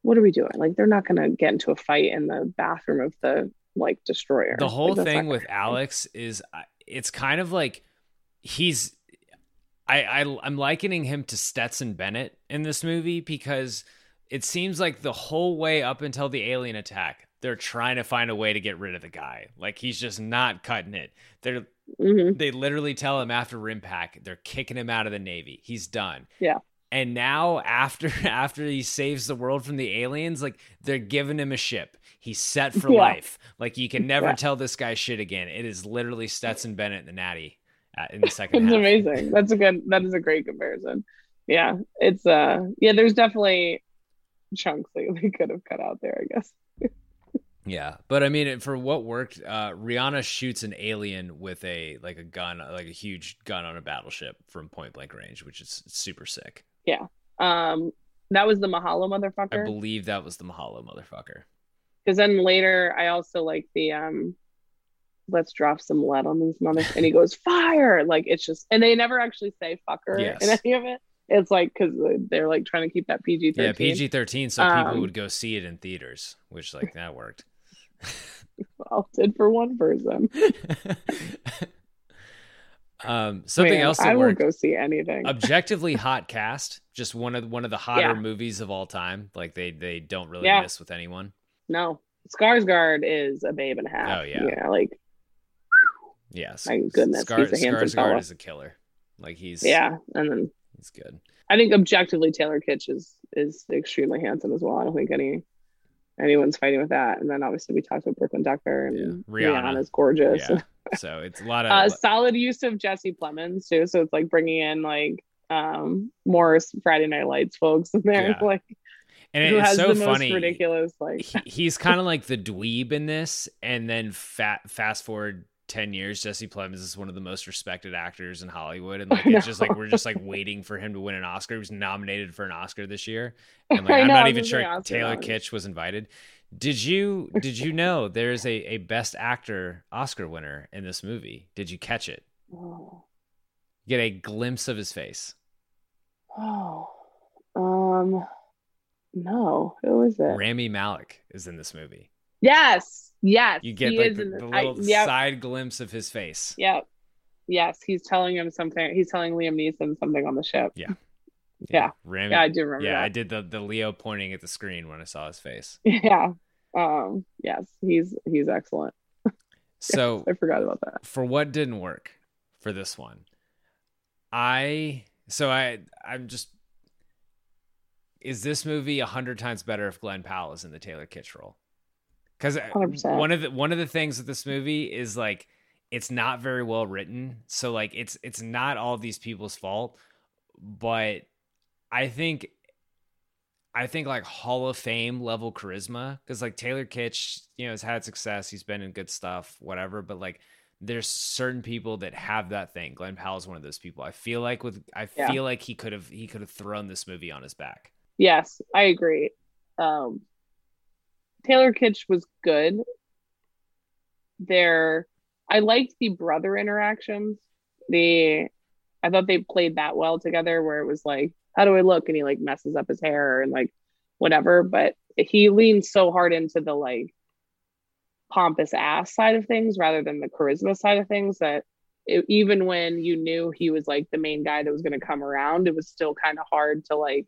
what are we doing like they're not gonna get into a fight in the bathroom of the like destroyer The whole Like, thing with. Alex is it's kind of like he's I, I I'm likening him to Stetson Bennett in this movie because it seems like the whole way up until the alien attack they're trying to find a way to get rid of the guy. Like he's just not cutting it. They're Mhm. they literally tell him after RIMPAC they're kicking him out of the navy. He's done. Yeah. And now after [laughs] after he saves the world from the aliens, like they're giving him a ship. He's set for Yeah. life. Like you can never Yeah. tell this guy shit again. It is literally Stetson Bennett and the Natty uh, in the second it's amazing that's a good that is a great comparison yeah it's uh yeah there's definitely chunks that they could have cut out there I guess Yeah, but I mean, for what worked, uh, Rihanna shoots an alien with a like a gun, like a huge gun on a battleship from point blank range, which is super sick. Yeah, um that was the Mahalo motherfucker. I believe that was the Mahalo motherfucker. because then later I also like the um let's drop some lead on these mothers and he goes [laughs] fire like it's just and they never actually say fucker Yes. in any of it it's like because they're like trying to keep that PG Yeah, PG thirteen, so people Um, would go see it in theaters, which like that worked. Well did for one person [laughs] um, something Man, else that I worked. go see anything Objectively hot cast, just one of one of the hotter Yeah. movies of all time. Like they they don't really Yeah. miss with anyone. no Skarsgård is a babe and a half Oh, yeah. yeah like Yes, My goodness, he's a handsome Skarsgård fella. is a killer. Like he's yeah and then he's good. I think objectively Taylor Kitsch is is extremely handsome as well. I don't think any anyone's fighting with that. And then obviously we talked about Brooklyn Decker and Yeah. Rihanna. Rihanna's gorgeous. Yeah, [laughs] so it's a lot of uh, solid use of Jesse Plemons too. So it's like bringing in like um more Friday Night Lights folks in there, Yeah. [laughs] like and who it's has so the most funny. ridiculous like he, he's kind of like the dweeb in this, and then fat fast forward ten years, Jesse Plemons is one of the most respected actors in Hollywood, and like it's just like we're just like waiting for him to win an Oscar. He was nominated for an Oscar this year, [laughs] and like I'm know, not even sure gonna ask you Taylor that. Kitsch was invited. Did you did you know there's a, a best actor Oscar winner in this movie? Did you catch it? oh, Get a glimpse of his face. oh um no, who is it? Rami Malek is in this movie. Yes, yes. You get he like the, the this. I- little yep, side glimpse of his face. Yep. Yes, he's telling him something. He's telling Liam Neeson something on the ship. Yeah. [laughs] Yeah. Rami, Yeah, I do remember Yeah, I did the the Leo pointing at the screen when I saw his face. [laughs] Yeah. Um. Yes, he's he's excellent. [laughs] So I forgot about that. for what didn't work for this one, I so I I'm just is this movie a hundred times better if Glen Powell is in the Taylor Kitsch role? Because one of the one of the things with this movie is like it's not very well written, so like it's it's not all these people's fault, but I think I think like Hall of Fame level charisma because like Taylor Kitsch, you know, has had success. He's been in good stuff, whatever. But like, there's certain people that have that thing. Glen Powell's one of those people. I feel like with I Yeah. feel like he could have he could have thrown this movie on his back. Yes, I agree. Um, Taylor Kitsch was good. There, I liked the brother interactions. The I thought they played that well together where it was like, how do I look? And he like messes up his hair and like whatever. But he leans so hard into the like pompous ass side of things rather than the charisma side of things that it, even when you knew he was like the main guy that was going to come around, it was still kind of hard to like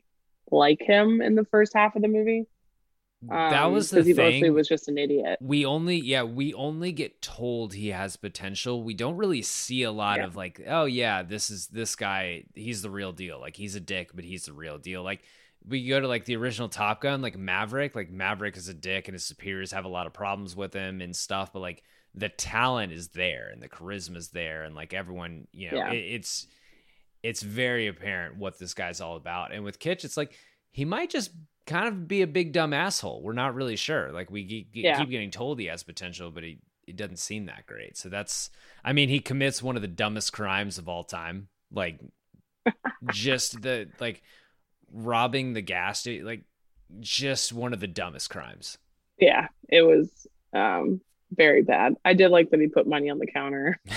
like him in the first half of the movie. Um, that was the he thing. mostly was just an idiot. we only yeah we only get told he has potential we don't really see a lot Yeah. of like oh yeah this is this guy he's the real deal like he's a dick but he's the real deal like we go to like the original top gun like maverick like maverick is a dick and his superiors have a lot of problems with him and stuff but like the talent is there and the charisma is there and like everyone you know Yeah. it, it's it's very apparent what this guy's all about and with kitsch it's like he might just kind of be a big dumb asshole. We're not really sure. Like we ge- ge- Yeah. keep getting told he has potential, but he it doesn't seem that great. So that's I mean, he commits one of the dumbest crimes of all time. Like [laughs] just the like robbing the gas sta- like just one of the dumbest crimes. Yeah, it was um very bad. I did like that he put money on the counter. [laughs]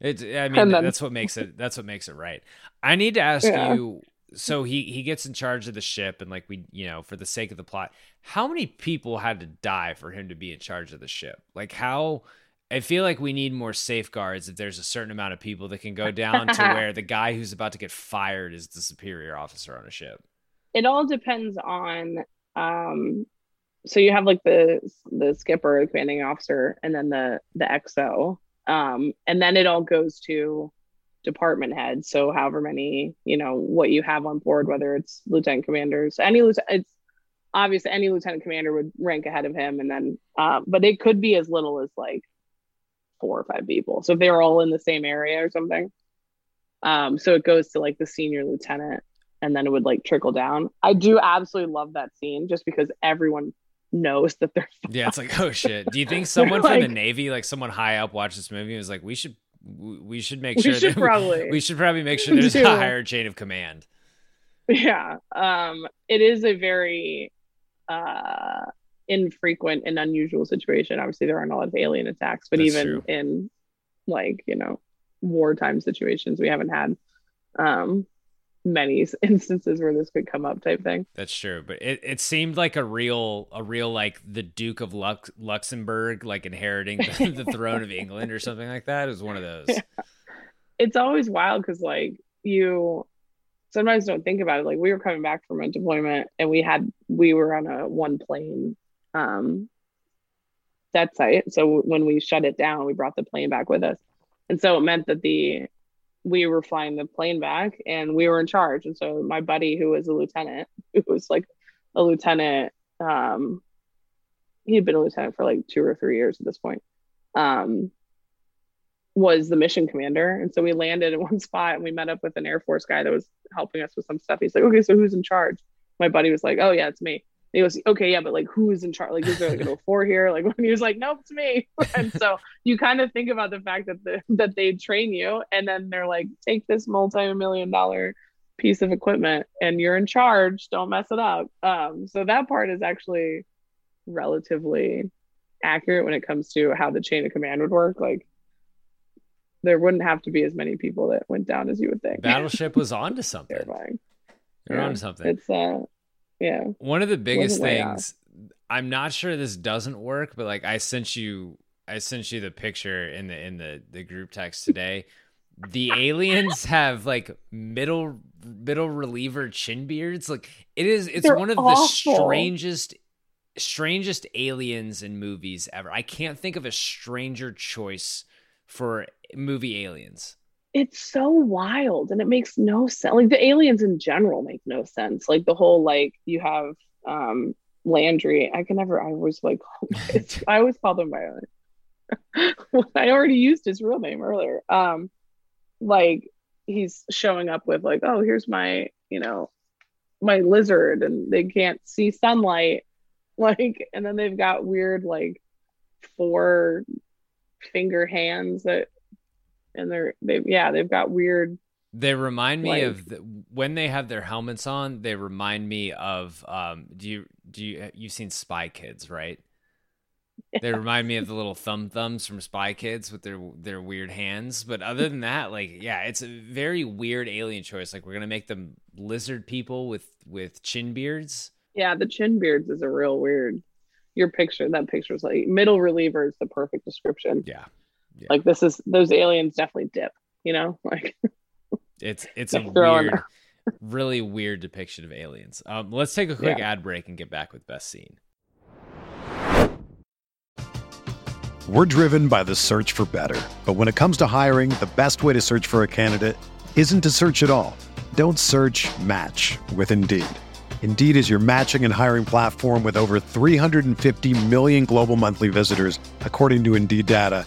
It's I [laughs] mean then- that's what makes it that's what makes it right. I need to ask Yeah. you so he he gets in charge of the ship and like we you know for the sake of the plot how many people had to die for him to be in charge of the ship like how i feel like we need more safeguards if there's a certain amount of people that can go down to [laughs] where the guy who's about to get fired is the superior officer on a ship It all depends on um so you have like the the skipper, the commanding officer, and then the the XO. Um, and then it all goes to department head. So however many, you know, what you have on board, whether it's lieutenant commanders, any it's obvious any lieutenant commander would rank ahead of him and then um, but it could be as little as like four or five people. So if they were all in the same area or something. Um, so it goes to like the senior lieutenant and then it would like trickle down. I do absolutely love that scene just because everyone knows that they're yeah it's like oh shit do you think [laughs] someone from the navy like someone high up watched this movie and was like we should we we should make sure We should that [laughs] probably. we should probably make sure [laughs] there's a higher chain of command. Yeah um it is a very uh infrequent and unusual situation. Obviously there aren't a lot of alien attacks but That's even true. in like you know wartime situations we haven't had um many [laughs] instances where this could come up type thing That's true, but it, it seemed like a real a real like the Duke of Lux, Luxembourg like inheriting the, [laughs] the throne of England or something like that. It was one of those. [laughs] it's always wild because like you sometimes don't think about it like we were coming back from a deployment and we had we were on a one plane um that site so when we shut it down we brought the plane back with us and so it meant that the we were flying the plane back and we were in charge and so my buddy who was a lieutenant [laughs] who was like a lieutenant um he had been a lieutenant for like two or three years at this point um was the mission commander. And so we landed in [laughs] one spot and we met up with an Air Force guy that was helping us with some stuff. He's like, okay, so who's in charge? My buddy was like, oh, yeah, it's me. He goes, okay, yeah, but like who's in charge? Like, is there like an 04 here? [laughs] Like, when he was like, nope, it's me. [laughs] and so you kind of think about the fact that the, that they train you and then they're like, take this multi-million dollar piece of equipment and you're in charge. Don't mess it up. Um, so that part is actually relatively accurate when it comes to how the chain of command would work. Like, there wouldn't have to be as many people that went down as you would think. Battleship [laughs] was onto something. Terrifying. They're Yeah. onto something. It's uh, yeah. One of the biggest things. I'm not sure this doesn't work, but like I sent you, I sent you the picture in the in the the group text today. The aliens [laughs] have like middle middle reliever chin beards. Like it is. It's They're one of awful. the strangest strangest aliens in movies ever. I can't think of a stranger choice for movie aliens. It's so wild and it makes no sense. Like the aliens in general make no sense. Like the whole like you have um Landry. I can never I was like [laughs] I always call them by [laughs] I already used his real name earlier. Um like he's showing up with like, oh, here's my, you know, my lizard and they can't see sunlight. [laughs] Like and then they've got weird like four finger hands that and they're they yeah they've got weird They remind me Like- of the, when they have their helmets on. They remind me of um. Do you do you you've seen Spy Kids right? [laughs] They remind me of the little thumb thumbs from Spy Kids with their their weird hands. But other than that, like yeah, it's a very weird alien choice. Like we're gonna make them lizard people with with chin beards. Yeah, the chin beards is a real weird. Your picture, that picture is like middle reliever is the perfect description. Yeah. Yeah. Like this is those aliens definitely dip. You know, [laughs] like it's it's a Like weird, [laughs] really weird depiction of aliens. Um, let's take a quick Yeah. ad break and get back with best scene. We're driven by the search for better. But when it comes to hiring, the best way to search for a candidate isn't to search at all. Don't search match with Indeed. Indeed is your matching and hiring platform with over 350 million global monthly visitors, according to Indeed data,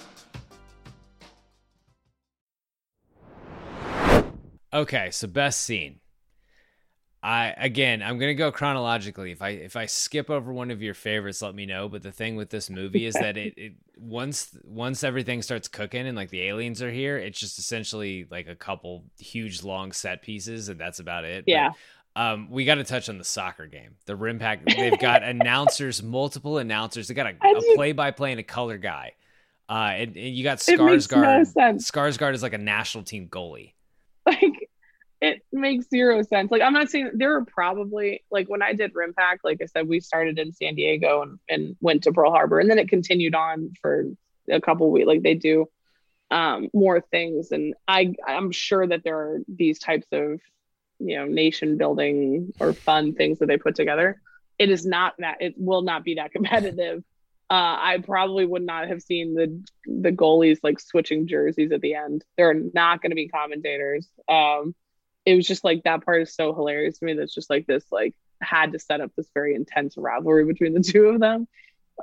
Okay, so best scene. I again, I'm gonna go chronologically. If I if I skip over one of your favorites, let me know. But the thing with this movie is that it, it once once everything starts cooking and like the aliens are here, it's just essentially like a couple huge long set pieces, and that's about it. But, Yeah. um, we got to touch on the soccer game. The RIMPAC. They've got [laughs] announcers, multiple announcers. They got a, just- play by play and a color guy. Uh, and, and you got makes no Skarsgård. Skarsgård is like a national team goalie. like it makes zero sense. Like I'm not saying there are probably like when I did RIMPAC, like I said, we started in San Diego and, and went to Pearl Harbor and then it continued on for a couple weeks. Like they do um more things. And I I'm sure that there are these types of, you know, nation building or fun things that they put together. It is not that it will not be that [laughs] competitive. Uh, I probably would not have seen the the goalies like switching jerseys at the end. There are not going to be commentators. Um, it was just like that part is so hilarious to me. That's just like this like had to set up this very intense rivalry between the [laughs] two of them.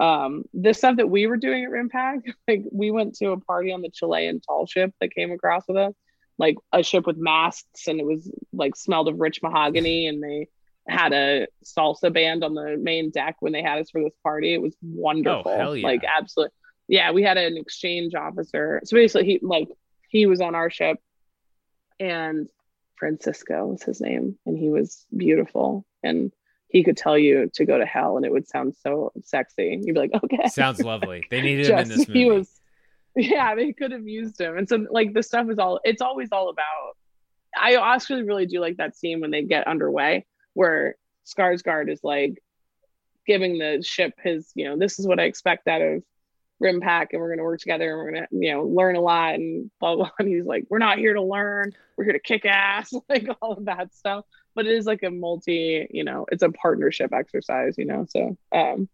Um, the stuff that we were doing at RIMPAC, [laughs] like we went to a party on the Chilean tall ship that came across with us, like a ship with masks, and it was like smelled of rich mahogany, [laughs] and they had a salsa band on the main deck when they had us for this party. It was wonderful. hell yeah. Like absolutely. Yeah, we had an exchange officer. So basically he like he was on our ship and Francisco was his name and he was beautiful and he could tell you to go to hell and it would sound so sexy. You'd be like, okay. Sounds lovely. They needed him in this movie. He was yeah, they could have used him. And so like the stuff is all it's always all about I actually really do like that scene when they get underway where Skarsgård is like giving the ship his, you know, this is what I expect out of RIMPAC and we're gonna work together and we're gonna, you know, learn a lot and blah blah. And he's like, We're not here to learn, we're here to kick ass, [laughs] like all of that stuff. But it is like a multi, you know, it's a partnership exercise, you know. So um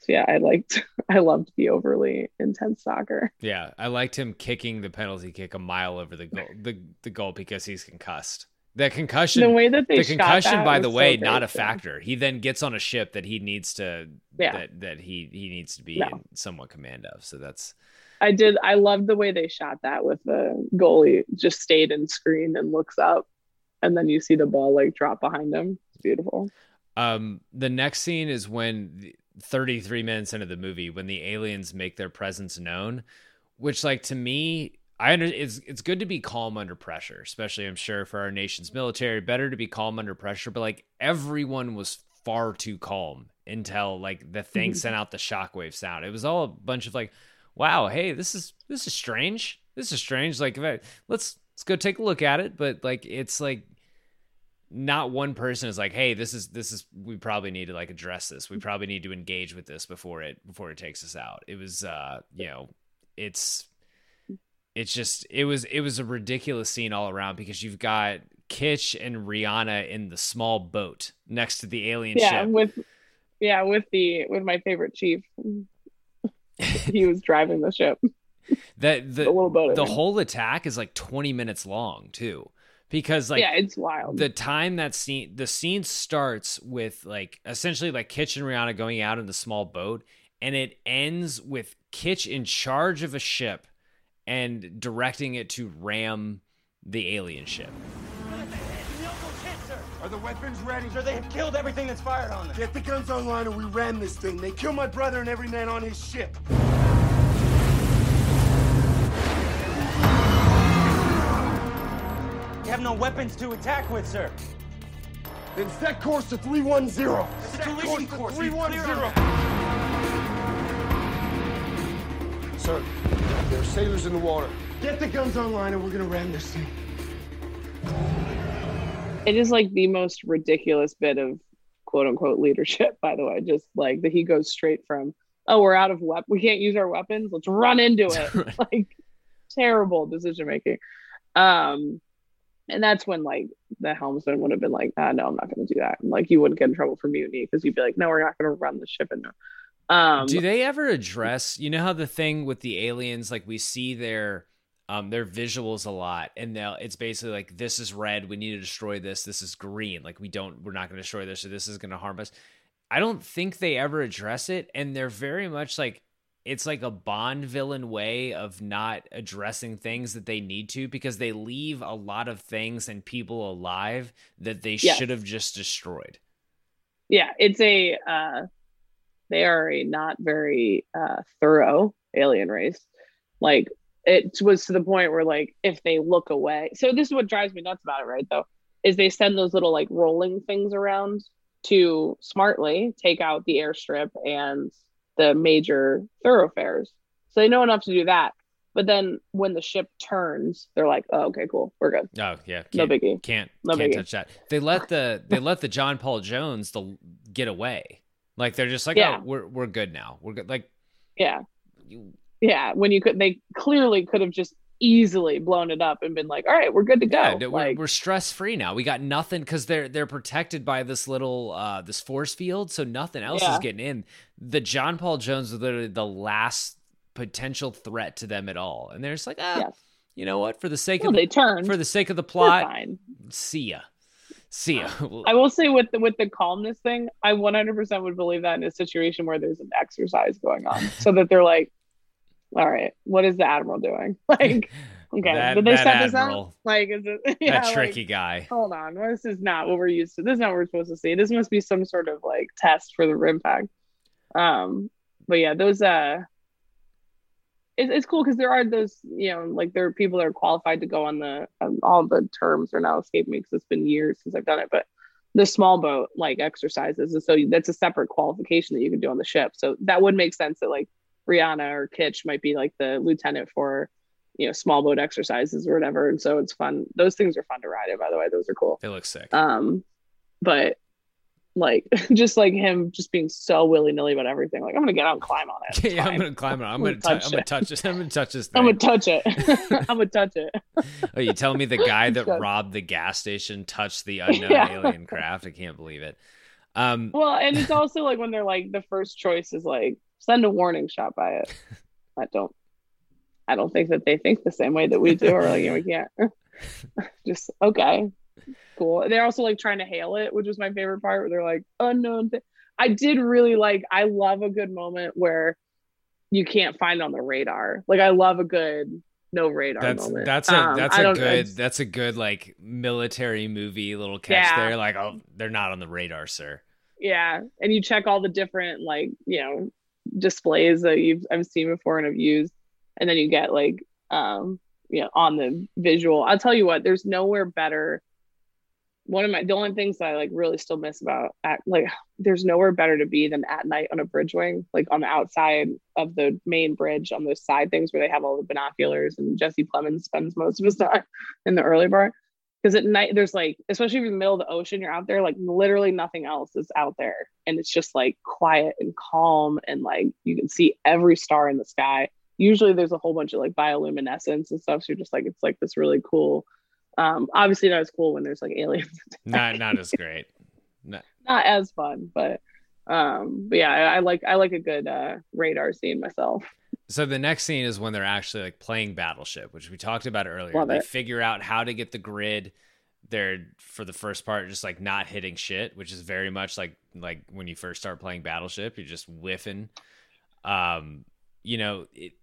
so yeah, I liked [laughs] I loved the overly intense soccer. Yeah, I liked him kicking the penalty kick a mile over the goal, the the goal because he's concussed. The concussion, The way that they the concussion, by the way, great, not a factor. He then gets on a ship that he needs to, Yeah. that that he he needs to be No. in somewhat command of. So that's I did. I loved the way they shot that with the goalie just stayed in screen and looks up, and then you see the ball like drop behind him. It's beautiful. Um, the next scene is when 33 minutes into the movie, when the aliens make their presence known, which, like, to me, I under it's it's good to be calm under pressure, especially I'm sure for our nation's military. Better to be calm under pressure, but like everyone was far too calm until like the thing sent out the shockwave sound. It was all a bunch of like, wow, hey, this is this is strange. This is strange. Like, if I, let's let's go take a look at it. But like, it's like not one person is like, hey, this is this is we probably need to like address this. We probably need to engage with this before it before it takes us out. It was uh, you know, it's it's just it was it was a ridiculous scene all around because you've got Kitsch and Rihanna in the small boat next to the alien yeah, ship. with yeah, with the with my favorite chief. [laughs] he was driving the ship. That the The little boat, the whole attack is like 20 minutes long too. Because like yeah, it's wild. the time that scene the scene starts with like essentially like Kitsch and Rihanna going out in the small boat and it ends with Kitsch in charge of a ship and directing it to ram the alien ship. Are the weapons ready? Sir, they have killed everything that's fired on them. Get the guns online or we ram this thing. They kill my brother and every man on his ship. You have no weapons to attack with, sir. Then set course to 310. It's a collision to course. Be clear on 310. Sir, there are sailors in the water. Get the guns online and we're gonna ram this thing. it is like the most ridiculous bit of quote unquote leadership, by the way. Just like that he goes straight from, oh, we're out of weapons, we can't use our weapons, let's run into it. [laughs] like terrible decision making. Um, and that's when like the helmsman would have been like, ah, no, I'm not going to do that. And, like you wouldn't get in trouble for mutiny because you'd be like, no, we're not going to run the ship into. Um, Do they ever address? You know how the thing with the aliens, like we see their um their visuals a lot, and they'll it's basically like this is red, we need to destroy this. This is green, like we don't, we're not going to destroy this, or this is going to harm us. I don't think they ever address it, and they're very much like it's like a Bond villain way of not addressing things that they need to because they leave a lot of things and people alive that they Yes. should have just destroyed. yeah, it's a uh, they are a not very uh, thorough alien race. Like it was to the point where like if they look away, so this is what drives me nuts about it, right? Though, is they send those little like rolling things around to smartly take out the airstrip and the major thoroughfares. So they know enough to do that. But then when the ship turns, they're like, "Oh, okay, cool, we're good." Oh yeah, No biggie. Can't No can't biggie. touch that. They let the they let the John Paul Jones the get away. Like they're just like, Yeah. oh, we're we're good now. We're good. Like Yeah. you, Yeah, when you could, they clearly could have just easily blown it up and been like, "All right, we're good to go." yeah, we're, like, we're stress free now. We got nothing because they're they're protected by this little uh this force field, so nothing else is getting in. The John Paul Jones was literally the last potential threat to them at all, and they're just like, ah, Yes. you know what? For the sake well, of they turned for the sake of the plot, see ya, see ya. [laughs] I will say with the with the calmness thing, I 100% would believe that in a situation where there's an exercise going on, [laughs] so that they're like, "All right, what is the admiral doing?" [laughs] Like, okay, That- did they set this up? Like, is it yeah, that like, tricky guy. hold on, this is not what we're used to. This is not what we're supposed to see. This must be some sort of like test for the RIMPAC. Um, but yeah, those uh, it's it's cool because there are those you know like there are people that are qualified to go on the um, all the terms are now escaping me because it's been years since I've done it, but the small boat like exercises, and so that's a separate qualification that you can do on the ship. So that would make sense that like Rihanna or Kitsch might be like the lieutenant for you know small boat exercises or whatever and so it's fun those things are fun to ride in by the way those are cool They look sick. um but like [laughs] just like him just being so willy-nilly about everything like i'm gonna get out and climb on it [laughs] yeah, I'm gonna climb it. I'm I'm gonna, gonna touch. touch I'm gonna it. touch this. I'm gonna touch this [laughs] thing. i'm gonna touch it i'm gonna touch it oh, you telling me the guy that robbed the gas station touched the unknown Yeah. alien craft? I can't believe it. Um, well and it's also like when they're like the first choice is like send a warning shot by it i don't i don't think that they think the same way that we do or like we can't just okay cool they're also like trying to hail it which was my favorite part where they're like unknown thi- i did really like i love a good moment where you can't find on the radar like i love a good no radar that's moment that's a Um, that's a good it's- that's a good like military movie little catch Yeah. there. Like, oh, they're not on the radar, sir. yeah and you check all the different like you know displays that you've i've seen before and have used and then you get like um you know on the visual i'll tell you what there's nowhere better one of my the only things that i like really still miss about at, like there's nowhere better to be than at night on a bridge wing like on the outside of the main bridge on those side things where they have all the binoculars and jesse plemons spends most of his [laughs] time in the early part. Because at night there's like especially in the middle of the ocean you're out there like literally nothing else is out there. And it's just like quiet and calm and like you can see every star in the sky. Usually there's a whole bunch of like bioluminescence and stuff. So you're just like it's like this really cool Um, obviously not as cool when there's like aliens. [laughs] not not as great. Not, not as fun, but um, but yeah, I, I, like I like a good uh, radar scene myself. So the next scene is when they're actually like playing Battleship, which we talked about earlier. Love they it. figure out how to get the grid. They're for the first part just like not hitting shit, which is very much like like when you first start playing Battleship, you're just whiffing. Um, you know, it,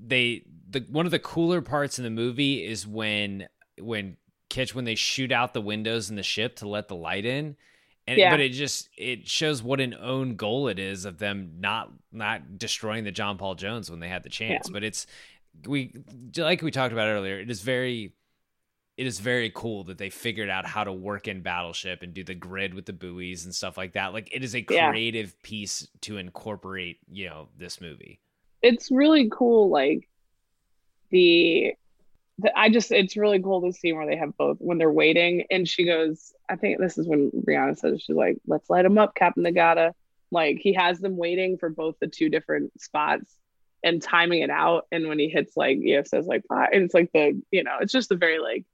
they the one of the cooler parts in the movie is when when Kitsch when they shoot out the windows in the ship to let the light in. And Yeah. but it just it shows what an own goal it is of them not not destroying the John Paul Jones when they had the chance. But it's we like we talked about earlier, it is very it is very cool that they figured out how to work in Battleship and do the grid with the buoys and stuff like that. Like it is a Yeah. creative piece to incorporate, you know, this movie. it's really cool like the i just it's really cool to see where they have both when they're waiting and she goes i think this is when brianna says she's like let's light him up captain nagata. Like he has them waiting for both the two different spots and timing it out and when he hits like yeah says like five and it's like the you know it's just the very like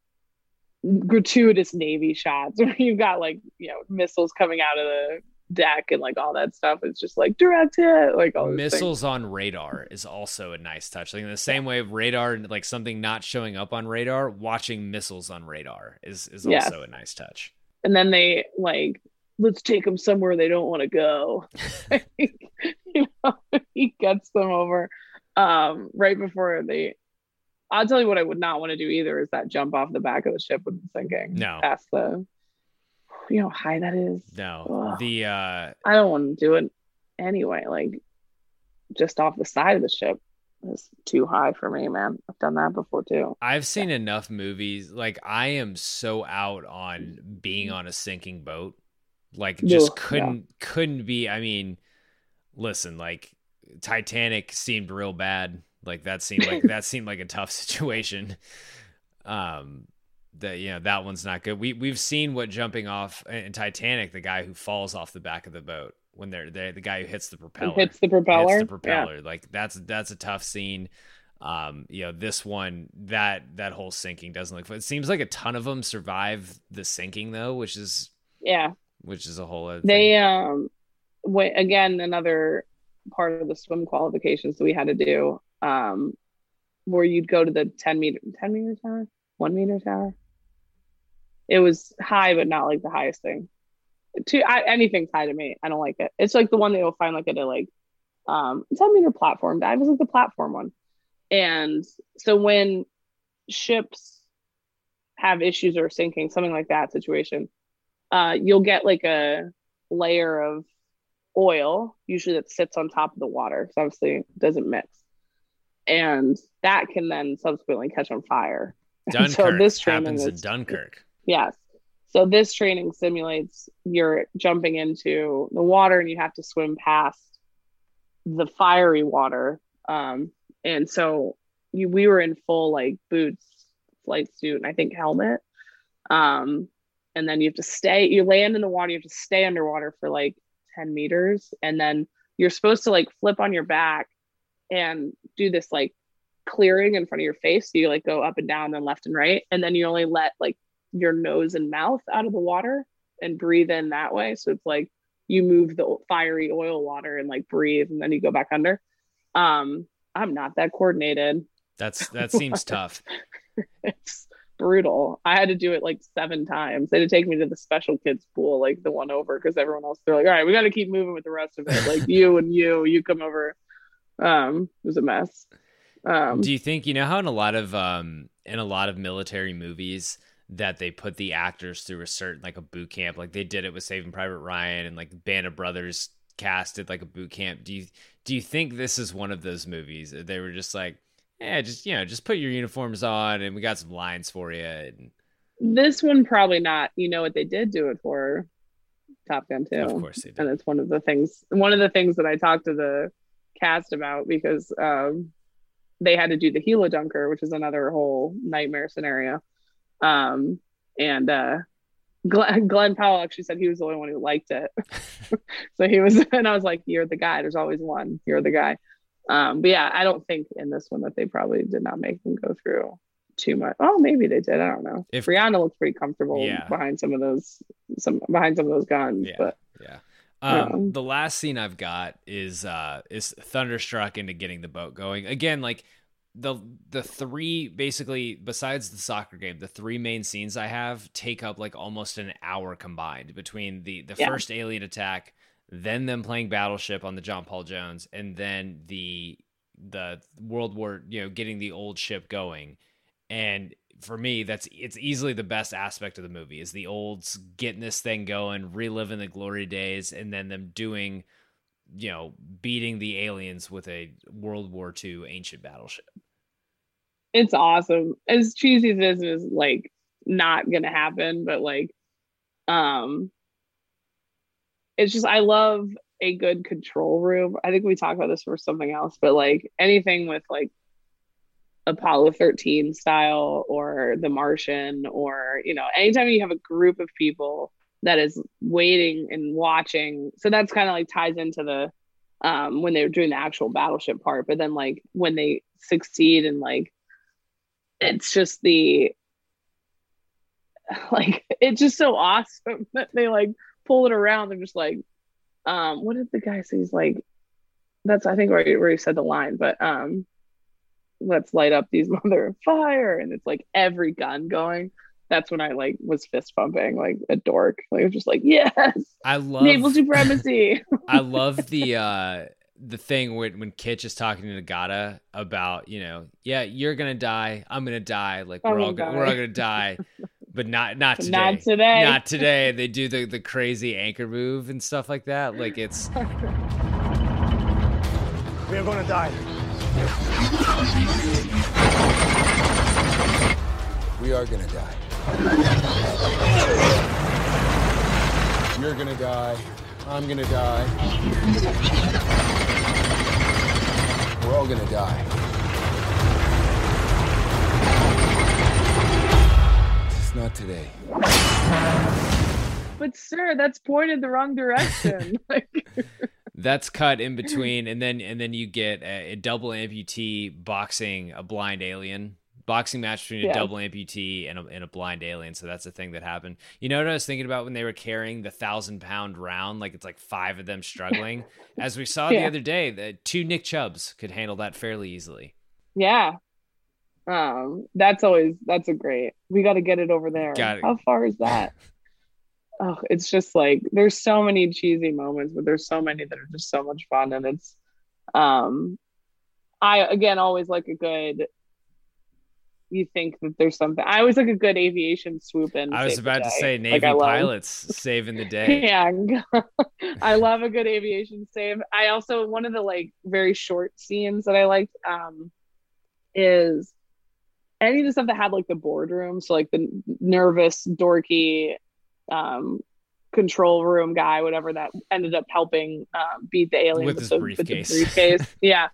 gratuitous navy shots [laughs] where you've got like you know missiles coming out of the deck and like all that stuff it's just like direct hit like all missiles on radar is also a nice touch. Like in the same way of radar, like something not showing up on radar, watching missiles on radar is is Yes. also a nice touch. and then they like let's take them somewhere they don't want to go [laughs] [laughs] you know he gets them over um right before they i'll tell you what i would not want to do either is that jump off the back of the ship when it's sinking No. past the you know how high that is No, Ugh. the uh, i don't want to do it anyway like just off the side of the ship is too high for me man i've done that before too I've seen enough movies. Like I am so out on being on a sinking boat. Like just Ugh, couldn't couldn't be. I mean, listen, like Titanic seemed real bad. Like that seemed like [laughs] that seemed like a tough situation. Um, that you know that one's not good. We we've seen what jumping off in Titanic, the guy who falls off the back of the boat when they're the guy who hits the propeller, hits the propeller? hits the Yeah. propeller. Like that's that's a tough scene. Um, you know, this one that that whole sinking doesn't look. It seems like a ton of them survive the sinking though, which is yeah which is a whole other they um wait again another part of the swim qualifications that we had to do um where you'd go to the 10 meter 10 meter tower 1 meter tower it was high but not like the highest thing to I, anything's high to me i don't like it it's like the one that you'll find like at a like um 10 meter platform dive is like the platform one and so when ships have issues or sinking something like that situation uh, you'll get like a layer of oil, usually that sits on top of the water. So obviously it doesn't mix. And that can then subsequently catch on fire. [laughs] Dunkirk so this happens in Dunkirk. Yes. So this training simulates you're jumping into the water and you have to swim past the fiery water. Um, and so you, we were in full like boots, flight suit, and I think helmet. Um, and then you have to stay, you land in the water, you have to stay underwater for like 10 meters. And then you're supposed to like flip on your back and do this like clearing in front of your face. So you like go up and down, then left and right. And then you only let like your nose and mouth out of the water and breathe in that way. So it's like you move the fiery oil water and like breathe and then you go back under. Um, I'm not that coordinated. That's [laughs] that seems tough. It's brutal. I had to do it like seven times. They had to take me to the special kids pool, like the one over, because everyone else they're like, all right, we got to keep moving with the rest of it. Like [laughs] you and you, you come over. Um, it was a mess. Um, Do you think you know how in a lot of um in a lot of military movies that they put the actors through a certain like a boot camp, like they did it with Saving Private Ryan and like Band of Brothers casted like a boot camp. Do you do you think this is one of those movies? They were just like, yeah, just you know, just put your uniforms on and we got some lines for you. And this one probably not. You know what they did do it for? Top Gun too. Of course they did. And it's one of the things. One of the things that I talked to the cast about because um, they had to do the Helo Dunker, which is another whole nightmare scenario. Um, and uh, Glen, [laughs] Glen Powell actually said he was the only one who liked it. [laughs] so he was, [laughs] and I was like, "You're the guy. There's always one. You're the guy." Um, but yeah, I don't think in this one that they probably did not make them go through too much. Oh, maybe they did. I don't know. If- Rihanna looked pretty comfortable Yeah. behind some of those some behind some of those guns, Yeah. but Yeah. Um, the last scene I've got is uh is thunderstruck into getting the boat going. Again, like the the three basically besides the soccer game, the three main scenes I have take up like almost an hour combined between the the Yeah. first alien attack, then them playing Battleship on the John Paul Jones, and then the the World War, you know, getting the old ship going. And for me, that's it's easily the best aspect of the movie is the olds getting this thing going, reliving the glory days, and then them doing, you know, beating the aliens with a World War II ancient battleship. it's awesome. As cheesy as it is, like not gonna happen, but like um it's just I love a good control room. I think we talked about this for something else, but like anything with like Apollo 13 style or The Martian or you know, anytime you have a group of people that is waiting and watching. So that's kind of like ties into the um when they were doing the actual battleship part, but then like when they succeed and like it's just the [sighs] like it's just so awesome [laughs] that they like pull it around. They're just like, um, what did the guy say? He's like, that's I think where he, where he said the line, but um, let's light up these [laughs] mother of fire, and it's like every gun going. That's when I like was fist pumping like a dork. Like I was just like, yes, I love naval supremacy. [laughs] I love the uh the thing when when Kitsch is talking to Nagata about, you know, yeah, you're gonna die, I'm gonna die, like I'm we're all gonna gonna, we're all die. gonna die, [laughs] but not not today. Not today. Not today. They do the the crazy anchor move and stuff like that. Like it's We are gonna die. We are gonna die. You're gonna die. I'm gonna die. We're all gonna die. It's not today. but sir, that's pointed the wrong direction. like, [laughs] [laughs] that's cut in [clears throat] between, and then and then you get a, a double amputee boxing a blind alien. Boxing match between a double amputee and a, and a blind alien. So that's the thing that happened. You know what I was thinking about when they were carrying the thousand pound round? Like it's like five of them struggling. [laughs] As we saw the other day, the two Nick Chubbs could handle that fairly easily. yeah. Um, that's always that's a great. We got to get it over there. Got it. How far is that? [laughs] oh, it's just like there's so many cheesy moments, but there's so many that are just so much fun, and it's um, I again always like a good. You think that there's something. I always like a good aviation swoop in. I was about to say Like, Navy love- pilots saving the day. [laughs] Yeah, [laughs] I love a good aviation save. I also one of the like very short scenes that I liked um is any of the stuff that had like the boardroom, so like the nervous, dorky um control room guy, whatever that ended up helping um, beat the alien With his the, briefcase. the briefcase. [laughs] yeah.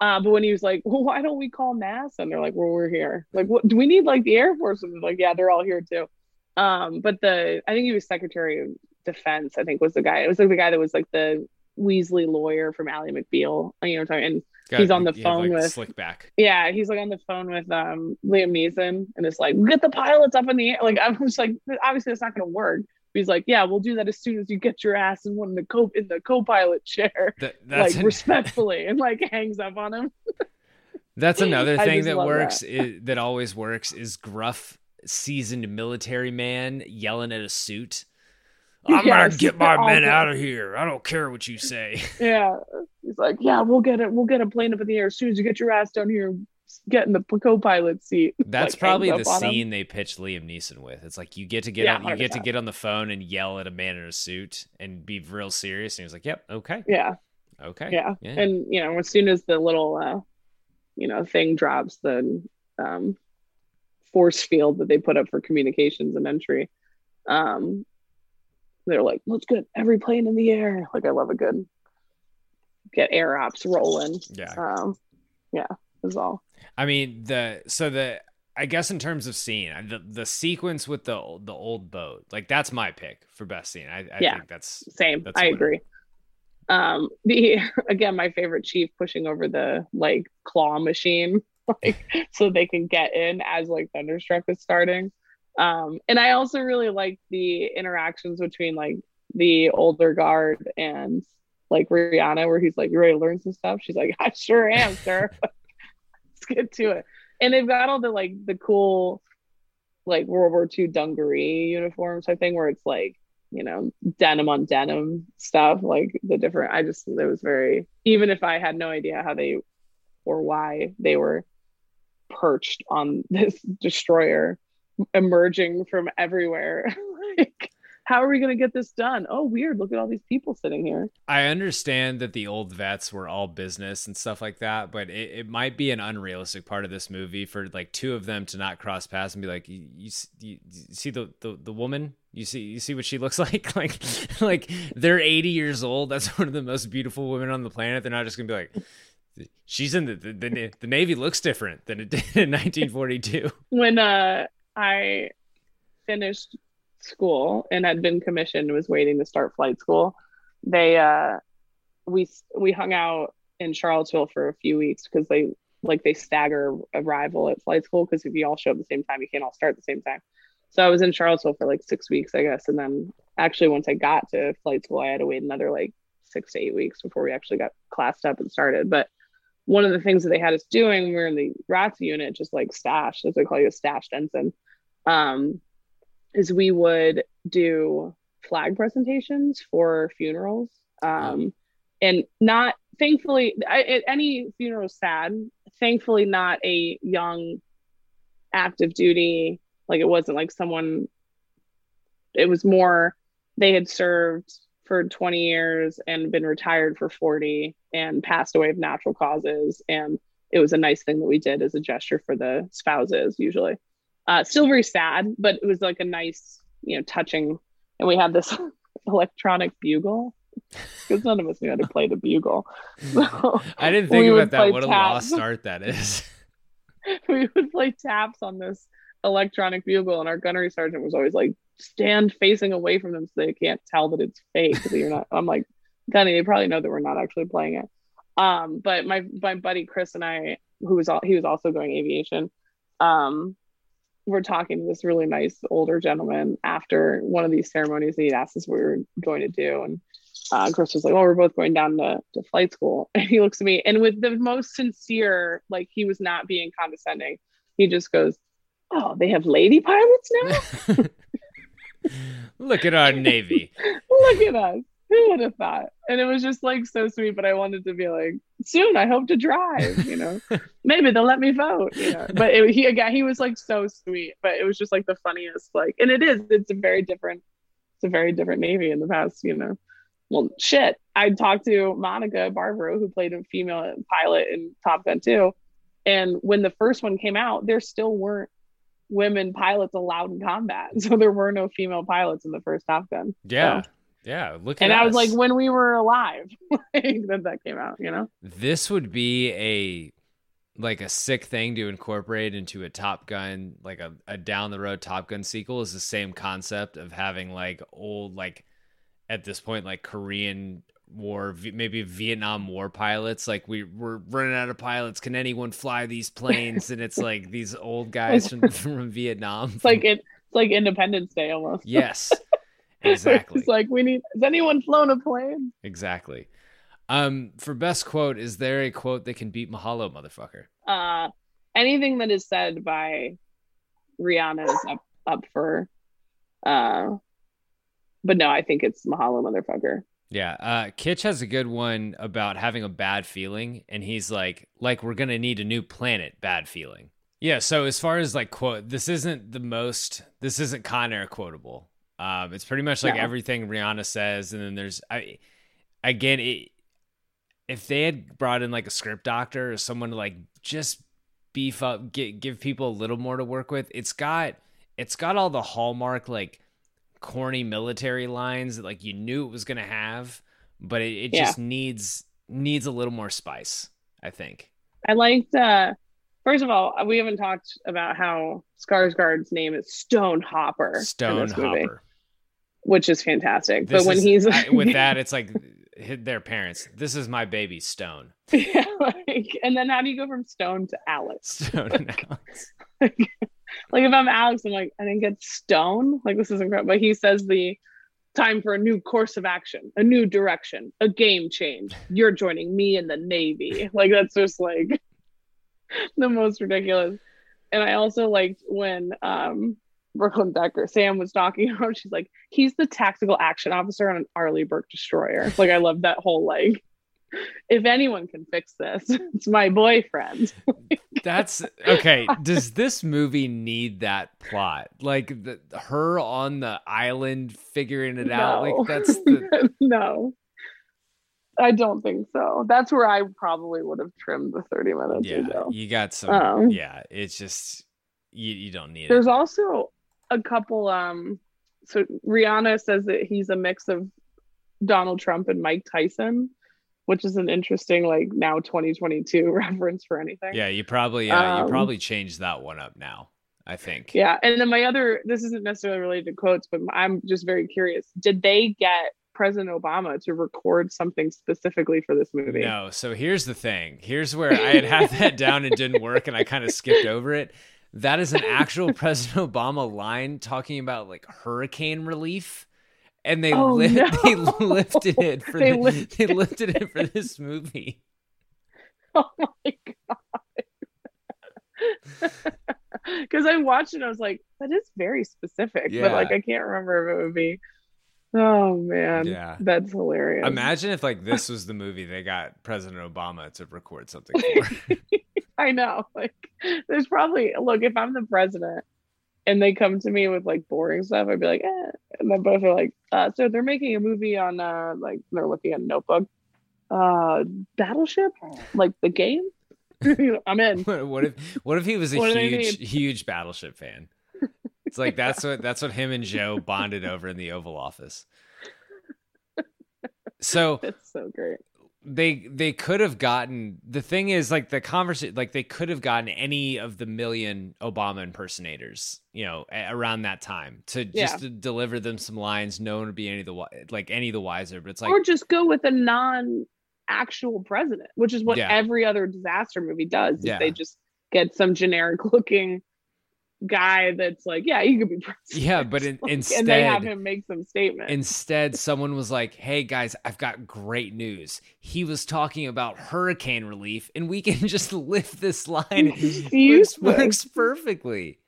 Uh, but when he was like, well, why don't we call NASA? And they're like, well, we're here. Like, what do we need like the Air Force? And like, yeah, they're all here too. Um, but the I think he was Secretary of Defense, I think was the guy. It was like the guy that was like the Weasley lawyer from Ally McBeal. You know, what I'm talking- and Got- he's on the phone like, with slick back. yeah, he's like on the phone with um Liam Neeson and it's like, get the pilots up in the air. Like [laughs] I'm just like, obviously that's not gonna work. But he's like, yeah, we'll do that as soon as you get your ass in one of the co in the co-pilot chair. That, [laughs] that's like an- [laughs] respectfully and like hangs up on him. That's another thing that works that. i- that always works is gruff, seasoned military man yelling at a suit. I'm gonna get [laughs] my men awful. out of here. I don't care what you say. [laughs] Yeah. He's like, yeah, we'll get it. We'll get a plane up in the air as soon as you get your ass down here, get in the co-pilot seat. [laughs] That's Like, probably the on him. scene they pitched Liam Neeson with. It's like you get to get Yeah, on, you get to get on the phone and yell at a man in a suit and be real serious. And he was like, "Yep, okay, Yeah. okay, yeah. yeah." and you know as soon as the little uh you know thing drops the um force field that they put up for communications and entry um they're like let's get every plane in the air like i love a good get air ops rolling Yeah. um yeah is all I mean the so the I guess in terms of scene the the sequence with the the old boat like that's my pick for best scene. I, I Yeah. think that's same That's i agree um [laughs] the again my favorite chief pushing over the like claw machine [laughs] like [laughs] so they can get in as like Thunderstruck is starting. Um, and I also really like the interactions between like the older guard and like Rihanna, where he's like, "You ready to learn some stuff?" She's like, [laughs] "I sure am, sir." [laughs] Let's get to it. And they've got all the like the cool, like World War II dungaree uniforms, I think, where it's like you know denim on denim stuff, like the different. I just it was very even if I had no idea how they or why they were perched on [laughs] this destroyer emerging from everywhere [laughs] like how are we going to get this done? Oh, weird. Look at all these people sitting here. I understand that the old vets were all business and stuff like that, but it, it might be an unrealistic part of this movie for like two of them to not cross paths and be like, you, you, you see the, the, the woman? You see, you see what she [laughs] looks like? [laughs] like, like they're 80 years old. That's one of the most beautiful women on the planet. They're not just going to be like, she's in the, the, the, the Navy looks different than it did in 1942. When, uh, I finished school and had been commissioned and was waiting to start flight school. They uh we we hung out in charlottesville for a few weeks because they like they stagger arrival at flight school because if you all show up at the same time you can't all start at the same time. So i was in charlottesville for like six weeks i guess and then actually once i got to flight school i had to wait another like six to eight weeks before we actually got classed up and started. But one of the things that they had us doing we were in the ROTC unit just like stash as they call you a stashed ensign um is we would do flag presentations for funerals. Um, and not thankfully I, any funeral is sad. Thankfully not a young active duty like it wasn't like someone it was more they had served for 20 years and been retired for 40 and passed away of natural causes. And it was a nice thing that we did as a gesture for the spouses usually uh, still very sad, but it was like a nice, you know, touching. And we had this [laughs] electronic bugle because none of us knew how to [laughs] play the bugle. So [laughs] I didn't think about that. What taps. a lost art that is. we would play taps on this electronic bugle, and our gunnery sergeant was always like, "Stand facing away from them so they can't tell that it's fake." That you're not. I'm like, Gunny, they probably know that we're not actually playing it. Um, but my my buddy Chris and I, who was all, he was also going aviation. Um, we're talking to this really nice older gentleman after one of these ceremonies and he asked us what we were going to do and uh, Chris was like, "Well, we're both going down to, to flight school." [laughs] And he looks at me, and with the most sincere, like he was not being condescending, he just goes, "Oh, they have lady pilots now." [laughs] [laughs] Look at our navy. Look at us who would have thought? And it was just like so sweet, but I wanted to be like, soon I hope to drive, you know, [laughs] maybe they'll let me vote, you know. But it, he again, he was like so sweet, but it was just like the funniest, like, and it is, it's a very different, it's a very different Navy in the past, you know. Well, shit, I talked to Monica Barbaro, who played a female pilot in Top Gun 2. And when the first one came out, there still weren't women pilots allowed in combat. [laughs] So there were no female pilots in the first Top Gun. Yeah. So yeah, look and I was like when we were alive [laughs] that that came out, you know. This would be a like a sick thing to incorporate into a Top Gun, like a, a down the road Top Gun sequel is the same concept of having like old like at this point like Korean war maybe Vietnam war pilots. Like we we're running out of pilots. Can anyone fly these planes? And it's like these old guys [laughs] from, from Vietnam. It's like it, it's like Independence Day almost. Yes [laughs] Exactly. it's like we need. Has anyone flown a plane? Exactly. Um, for best quote, is there a quote that can beat Mahalo, motherfucker? Uh, anything that is said by Rihanna is up up for. Uh, but no, I think it's Mahalo, motherfucker. Yeah, uh, Kitsch has a good one about having a bad feeling, and he's like, like we're gonna need a new planet. Bad feeling. Yeah. So as far as like quote, this isn't the most. This isn't Con Air quotable. Um, it's pretty much like yeah. everything Rihanna says, and then there's I again it, if they had brought in like a script doctor or someone to like just beef up, get give people a little more to work with. It's got it's got all the hallmark like corny military lines that like you knew it was gonna have, but it, it yeah. just needs needs a little more spice. I think. I liked. uh First of all, we haven't talked about how Skarsgård's name is Stone Hopper. Stone Hopper which is fantastic. This but when is, he's I, with [laughs] that, it's like hit their parents. This is my baby Stone. [laughs] yeah, like, and then how do you go from Stone to Alex? Stone and [laughs] Alex. like if I'm Alex, I'm like, I didn't get Stone. Like this is incredible. But he says the time for a new course of action, a new direction, a game change. You're joining me in the Navy. Like that's just like the most ridiculous. And I also liked when um Brooklyn Decker, Sam was talking [laughs] about, she's like, he's the tactical action officer on an Arleigh Burke destroyer. [laughs] Like I love that whole like if anyone can fix this, [laughs] it's my boyfriend. That's okay. Does this movie need that plot? Like the, her on the island figuring it no. out? Like that's the... no. I don't think so. That's where I probably would have trimmed the 30 minutes. Yeah, ago. you got some. Um, yeah, it's just you, you don't need there's it. There's also a couple um so Rihanna says that he's a mix of Donald Trump and Mike Tyson, which is an interesting like now 2022 [laughs] reference for anything. Yeah, you probably yeah, um, you probably changed that one up now. I think. Yeah, and then my other this isn't necessarily related to quotes, but I'm just very curious. Did they get President Obama to record something specifically for this movie? No. So here's the thing. Here's where I had had that down and didn't work, and I kind of skipped over it. That is an actual [laughs] President Obama line talking about like hurricane relief. And they oh, li- [laughs] no. they lifted it for [laughs] they, the, lifted they lifted it for this movie. Oh my god. Because I watched it, I was like, that is very specific, Yeah. but like I can't remember if it would be. Oh man, Yeah. that's hilarious. Imagine if like this was the movie they got President Obama to record something for. [laughs] I know. Like, there's probably look if I'm the president and they come to me with like boring stuff, I'd be like, eh. And then both are like, uh, so they're making a movie on uh like they're looking at a Notebook, uh, Battleship, like the game. [laughs] I'm in. [laughs] what if what if he was a What huge huge Battleship fan? It's like that's what that's what him and Joe bonded over in the Oval Office. So It's so great. They they could have gotten the thing is like the conversation like they could have gotten any of the million Obama impersonators you know a- around that time to just Yeah. to deliver them some lines no one would be any of the wi- like any of the wiser but it's like or just go with a non actual president, which is what Yeah. every other disaster movie does. is Yeah. They just get some generic [laughs] looking guy that's like, yeah, you could be [laughs] president. yeah but in, Like, instead and they have him make some statement. Instead, someone was like, "Hey guys, I've got great news. He was talking about hurricane relief, and we can [laughs] just lift this line. [laughs] It works perfectly.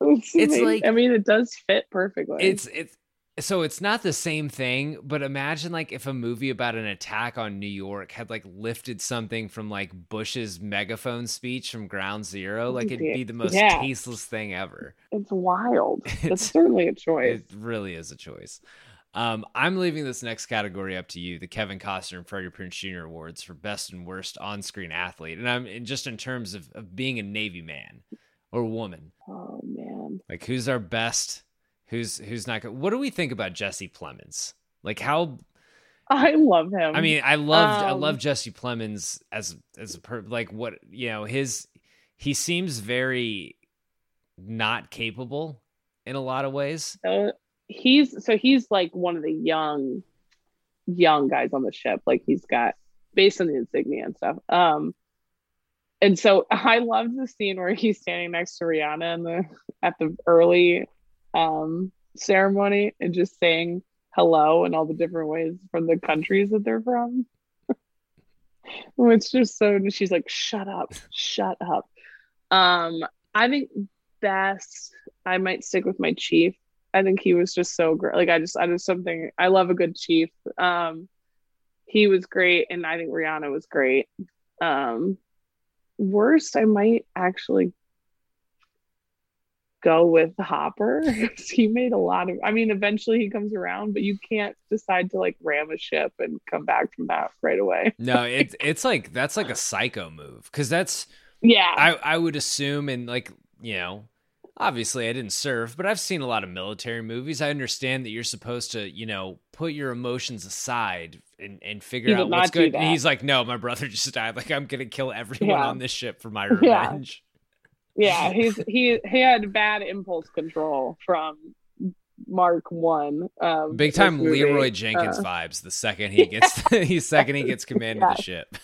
it's, it's like- I mean, it does fit perfectly. It's it's so it's not the same thing. But imagine like if a movie about an attack on New York had like lifted something from like Bush's megaphone speech from Ground Zero. Like it'd be the most Yeah. tasteless thing ever. it's wild. [laughs] It's, It's- certainly a choice. It really is a choice. Um, I'm leaving this next category up to you, the Kevin Costner and Freddie Prinze Jr. Awards for Best and Worst On-Screen Athlete, and I'm and just in terms of, of being a Navy man or woman. oh man, Like, who's our best? Who's who's not? good? What do we think about Jesse Plemons? Like, how? I love him. I mean, I loved I Um, love Jesse Plemons as as a per, like what you know his he seems very not capable in a lot of ways. so he's so he's like one of the young, young guys on the ship. Like he's got based on the insignia and stuff. Um, and so [laughs] I love the scene where he's standing next to Rihanna in the at the early um ceremony and just saying hello in all the different ways from the countries that they're from. [laughs] it's just so she's like, shut up, shut up. Um, I think best I might stick with my chief. I think he was just so great. Like I just I just something I love a good chief. Um he was great and I think Rihanna was great. Um worst I might actually go with Hopper. [laughs] he made a lot of I mean eventually he comes around, but you can't decide to like ram a ship and come back from that right away. [laughs] No, it's it's like that's like a psycho move because that's Yeah. I I would assume and like you know obviously I didn't serve, but I've seen a lot of military movies. I understand that you're supposed to you know put your emotions aside and and figure out what's good. And he's like, no, my brother just died. Like I'm gonna kill everyone Yeah. on this ship for my [laughs] revenge. yeah he's he he had bad impulse control from Mark One. Um, Big time. Leroy Jenkins Uh, vibes the second he [laughs] gets [laughs] he second he gets command of the ship.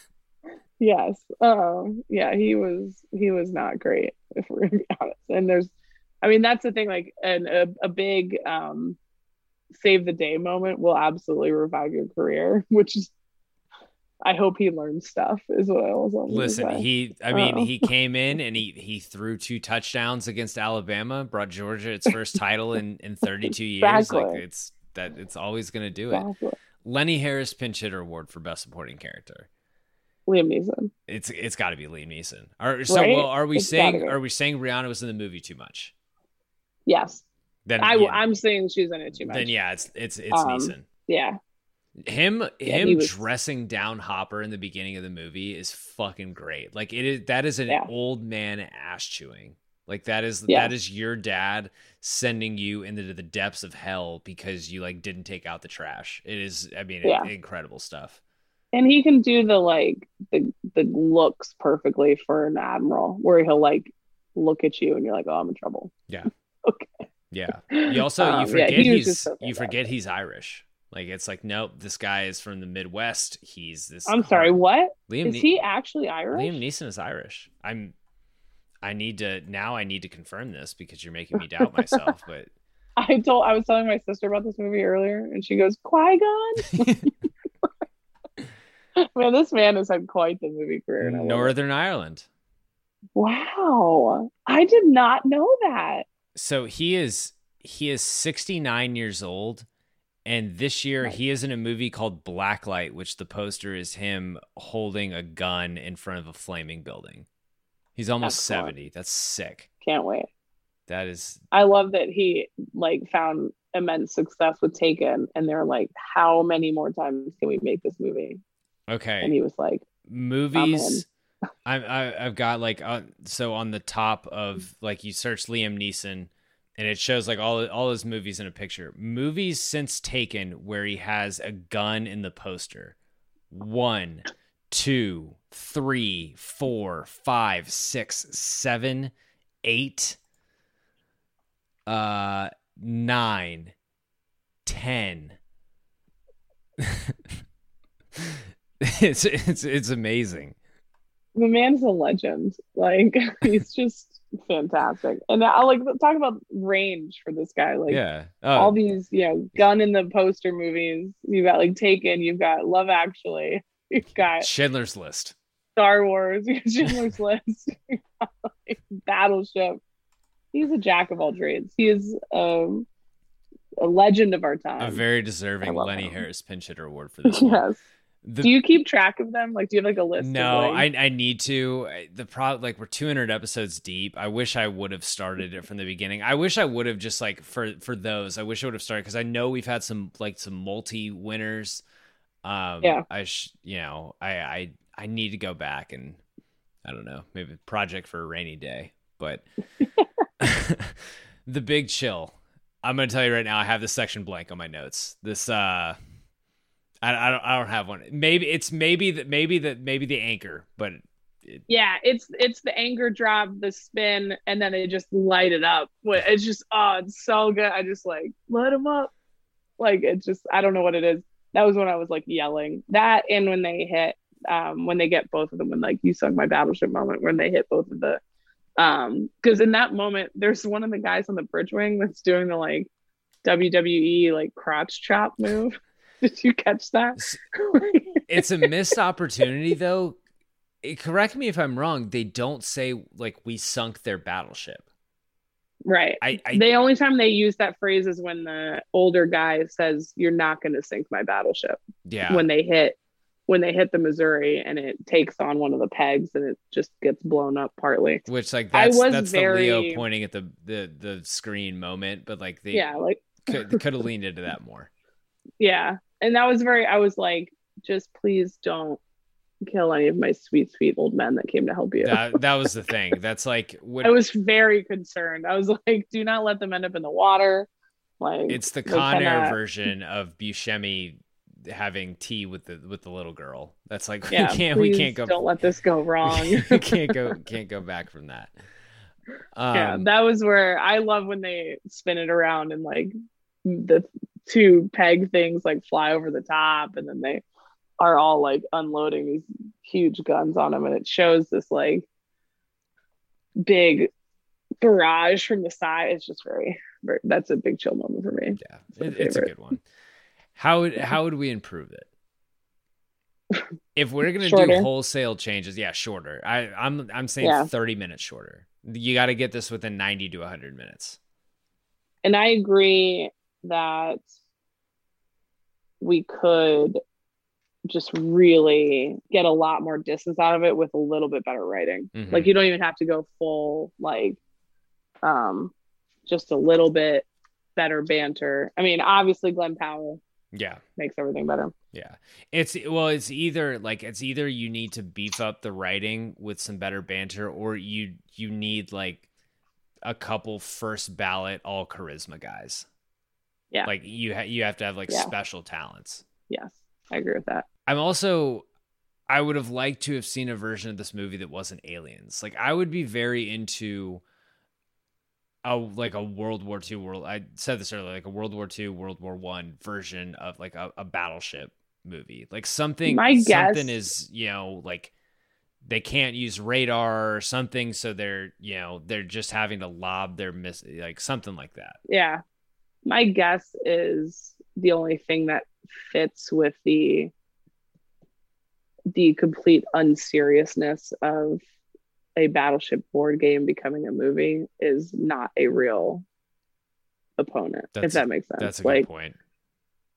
Yes. Um. Yeah, he was. He was not great, if we're gonna be [laughs] honest. And there's, I mean, that's the thing. Like, an a, a big um, save the day moment will absolutely revive your career. Which is, I hope he learns stuff. Is what I was. Listen, he I mean Oh. he [laughs] came in and he he threw two touchdowns against Alabama, brought Georgia its first title in in 32 years. Like it's that it's always going to do it. Lenny Harris pinch hitter award for best supporting character. Liam Neeson. It's it's got to be Liam Neeson. Are, so Right? well, are we It's saying are we saying Rihanna was in the movie too much? Yes. Then I, yeah, I'm saying she's in it too much. then yeah, it's it's it's Um, Neeson. Yeah. Him Yeah, him was- dressing down Hopper in the beginning of the movie is fucking great. Like it is that is an Yeah. old man ass chewing. Like that is Yeah. that is your dad sending you into the depths of hell because you like didn't take out the trash. It is I mean incredible stuff. And he can do the like the the looks perfectly for an admiral, where he'll like look at you and you're like, oh, I'm in trouble. Yeah. [laughs] Okay. Yeah. You also Um, you forget he he's so you forget he's Irish. Like it's like nope, this guy is from the Midwest. He's this I'm sorry, hard- what Liam is Ne- he actually Irish? Liam Neeson is Irish. I'm. I need to now. I need to confirm this because you're making me doubt myself. [laughs] But I told I was telling my sister about this movie earlier, and she goes, Qui Gon. [laughs] man, this man has had quite the movie career. and I love. Northern Ireland. Wow, I did not know that. So he is he is 69 years old, and this year he is in a movie called Blacklight, which the poster is him holding a gun in front of a flaming building. He's almost Excellent. 70. That's sick. Can't wait. That is I love that he like found immense success with Taken, and they're like, how many more times can we make this movie? okay. And he was like, movies I, I I've got like uh, so on the top of like you search Liam Neeson and it shows like all all his movies in a picture. Movies since Taken where he has a gun in the poster. One, two, three, four, five, six, seven, eight, uh, nine, ten. [laughs] it's it's it's amazing. the man's a legend. Like [laughs] he's just fantastic. And I like talk about range for this guy. Like yeah. all Oh, these, you know, gun in the poster movies. You've got like Taken, you've got Love Actually, [laughs] you've got Schindler's List. Star Wars, [laughs] Schindler's [laughs] List, got, like, Battleship. He's a jack of all trades. He is um, a legend of our time. A very deserving Lenny him. Harris pinch hitter award for this. yes. The- do you keep track of them? Like, do you have like a list? no, like, I I need to. The pro like we're 200 episodes deep. I wish I would have started it from the beginning. I wish I would have just like for for those. I wish I would have started because I know we've had some like some multi winners. Um, Yeah. I sh- you know I I I need to go back and I don't know maybe project for a rainy day, but [laughs] [laughs] the big chill. I'm gonna tell you right now. I have this section blank on my notes. This uh. I, I don't. I don't have one. Maybe it's maybe that maybe that maybe the anchor, but yeah, it's it's the anger drop, the spin, and then they just light it up. It's just oh, it's so good. I just like light them up. Like it's just I don't know what it is. That was when I was like yelling that, and when they hit, um, when they get both of them, when like you sung my battleship moment, when they hit both of the, um, because in that moment there's one of the guys on the bridge wing that's doing the like WWE like crotch chop move. [laughs] Did you catch that? [laughs] it's a missed opportunity though. Eh, Correct me if I'm wrong. They don't say like we sunk their battleship. Right. I, I the only time they use that phrase is when the older guy says, "You're not going to sink my battleship." yeah. When they hit, when they hit the Missouri and it takes on one of the pegs and it just gets blown up partly. which like I was that's very- the Leo pointing at the the the screen moment, but like they Yeah, like could could have leaned into that more. [laughs] yeah, and that was very. I was like, just please don't kill any of my sweet, sweet old men that came to help you. That that was the [laughs] thing. That's like what I was very concerned. I was like, do not let them end up in the water. Like it's the Con Air version of Buscemi having tea with the with the little girl. That's like [laughs] Yeah, we can't we can't go Don't let this go [laughs] wrong. we can't go can't go back from that. Um, yeah, that was where I love when they spin it around and like the two peg things like fly over the top and then they are all like unloading these huge guns on him and it shows this like big barrage from the side. It's just very, very that's a big chill moment for me. Yeah it, it's a good one. How would how would we improve it? [laughs] If we're gonna do wholesale changes yeah shorter. I i'm i'm saying yeah. 30 minutes shorter. You got to get this within 90 to 100 minutes. And i agree that we could just really get a lot more distance out of it with a little bit better writing. Mm-hmm. Like you don't even have to go full like um just a little bit better banter. I mean, obviously Glen Powell yeah makes everything better. Yeah. It's well it's either like it's either you need to beef up the writing with some better banter or you you need like a couple first ballot all charisma guys. Yeah. Like you ha- you have to have like yeah. special talents. Yes. I agree with that. I'm also I would have liked to have seen a version of this movie that wasn't aliens. Like I would be very into a like a World War II world. I said this earlier, like a World War II, World War One version of like a, a battleship movie. Like something, My guess, something is you know like they can't use radar or something, so they're you know they're just having to lob their miss like something like that. Yeah, my guess is the only thing that fits with the the complete unseriousness of a battleship board game becoming a movie is not a real opponent that's, if that makes sense. that's a like, good point.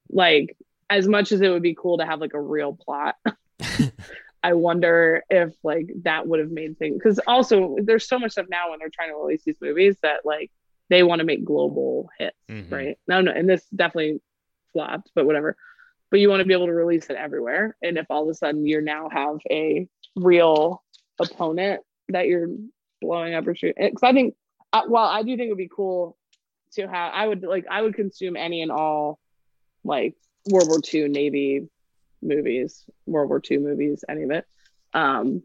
like as much as it would be cool to have like a real plot [laughs] i wonder if like that would have made things because also there's so much stuff now when they're trying to release these movies that like they want to make global hits mm-hmm. right no no and this definitely flopped, but whatever. But you want to be able to release it everywhere. And if all of a sudden you now have a real opponent that you're blowing up or shooting, because I think, uh, well, I do think it would be cool to have. I would like, I would consume any and all like World War II Navy movies, World War II movies, any of it. Um,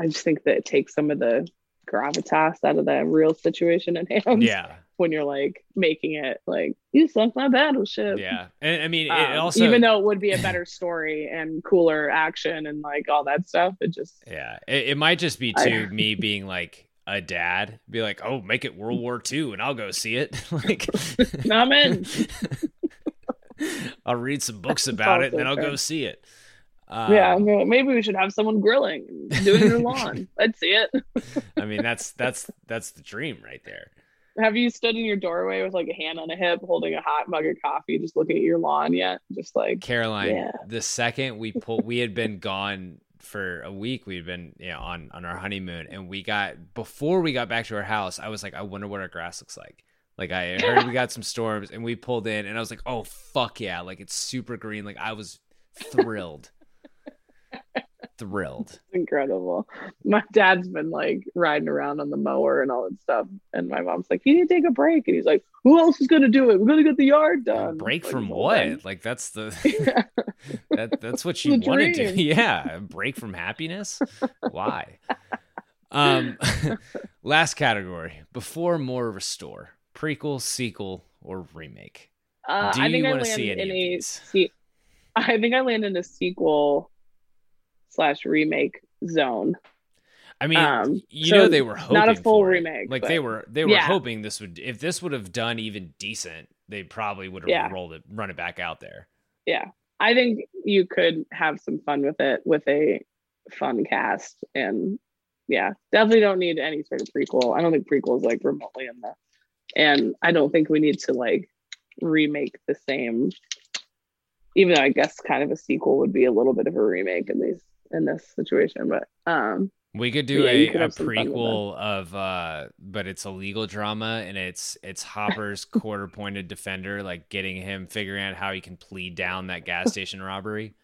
I just think that it takes some of the gravitas out of that real situation at hand. Yeah [laughs] when you're like making it like you sunk my battleship. Yeah, and I mean, it um, also even though it would be a [laughs] better story and cooler action and like all that stuff, it just yeah, it, it might just be to [laughs] me being like a dad, be like, oh, make it World War II, and I'll go see it. like, I'm in. I'll read some books about it, and then I'll go see it. Um, yeah, maybe we should have someone grilling, doing their lawn. [laughs] I'd see it. I mean, that's [laughs] that's that's the dream right there. Have you stood in your doorway with like a hand on a hip, holding a hot mug of coffee, just looking at your lawn yet? Just like Caroline, yeah. the second we pulled, we had been [laughs] gone for a week. We'd been you know, on on our honeymoon, and we got before we got back to our house. I was like, I wonder what our grass looks like. Like I heard we got some storms, and we pulled in, and I was like, oh fuck yeah! Like it's super green. Like I was thrilled thrilled. incredible. My dad's been like riding around on the mower and all that stuff. And my mom's like, you need to take a break. And he's like, who else is going to do it? We're going to get the yard done. Break like, from what? Like that's the, [laughs] [laughs] that, that's what you want to do. [laughs] Yeah. Break from happiness. Why? um, last category before, more, restore prequel, sequel, or remake. Uh, do I think you want to see any in a, se- I think I land in a sequel slash remake zone. I mean, um, you so know, they were hoping not a full remake. Like they were, they were yeah. hoping this would. If this would have done even decent, they probably would have yeah. rolled it, run it back out there. Yeah, I think you could have some fun with it with a fun cast, and yeah, definitely don't need any sort of prequel. I don't think prequels like remotely in the, and I don't think we need to like remake the same. Even though I guess kind of a sequel would be a little bit of a remake in these in this situation. But um, we could do yeah, a, a prequel of uh, but it's a legal drama and it's it's Hopper's [laughs] quarter pointed defender, like getting him figuring out how he can plead down that gas station robbery.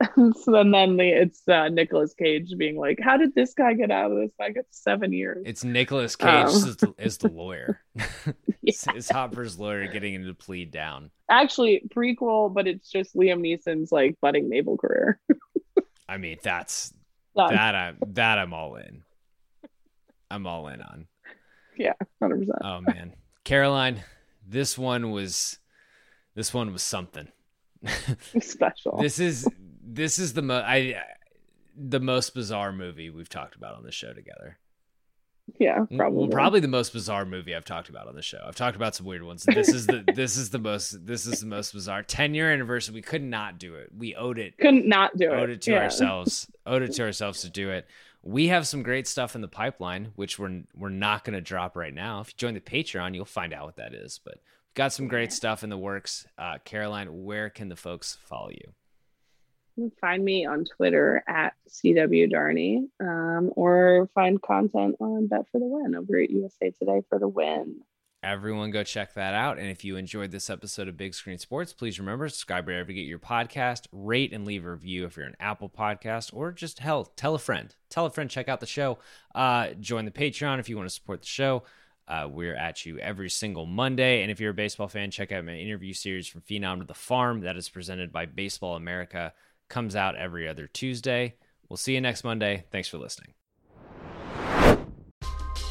[laughs] so then, then the, it's uh, Nicolas Cage being like, "How did this guy get out of this? I get seven years." It's Nicolas Cage um. is, the, is, the, lawyer. [laughs] it's, it's Hopper's lawyer getting him to plead down. Actually, prequel, but it's just Liam Neeson's like budding naval career. I mean, that's that I'm that I'm all in. I'm all in on. Yeah, hundred percent. Oh man, Caroline, this one was this one was something [laughs] special. this is this is the most I the most bizarre movie we've talked about on the show together. Yeah, probably. Probably the most bizarre movie I've talked about on the show. I've talked about some weird ones. This is the [laughs] this is the most this is the most bizarre. Ten year anniversary. We could not do it. We owed it. Couldn't not do owed it. Owed it to yeah. ourselves. [laughs] owed it to ourselves to do it. We have some great stuff in the pipeline, which we're we're not going to drop right now. If you join the Patreon, you'll find out what that is. But we've got some great stuff in the works. Uh, Caroline, where can the folks follow you? Can find me on Twitter at CW Darney, um, or find content on Bet for the Win over at USA Today for the Win. Everyone go check that out. And if you enjoyed this episode of Big Screen Sports, please remember to subscribe wherever you get your podcast, rate and leave a review if you're an Apple podcast, or just hell, tell a friend. Tell a friend, check out the show. Uh, join the Patreon if you want to support the show. Uh, we're at you every single Monday. And if you're a baseball fan, check out my interview series from Phenom to the Farm that is presented by Baseball America. Comes out every other Tuesday. We'll see you next Monday. Thanks for listening.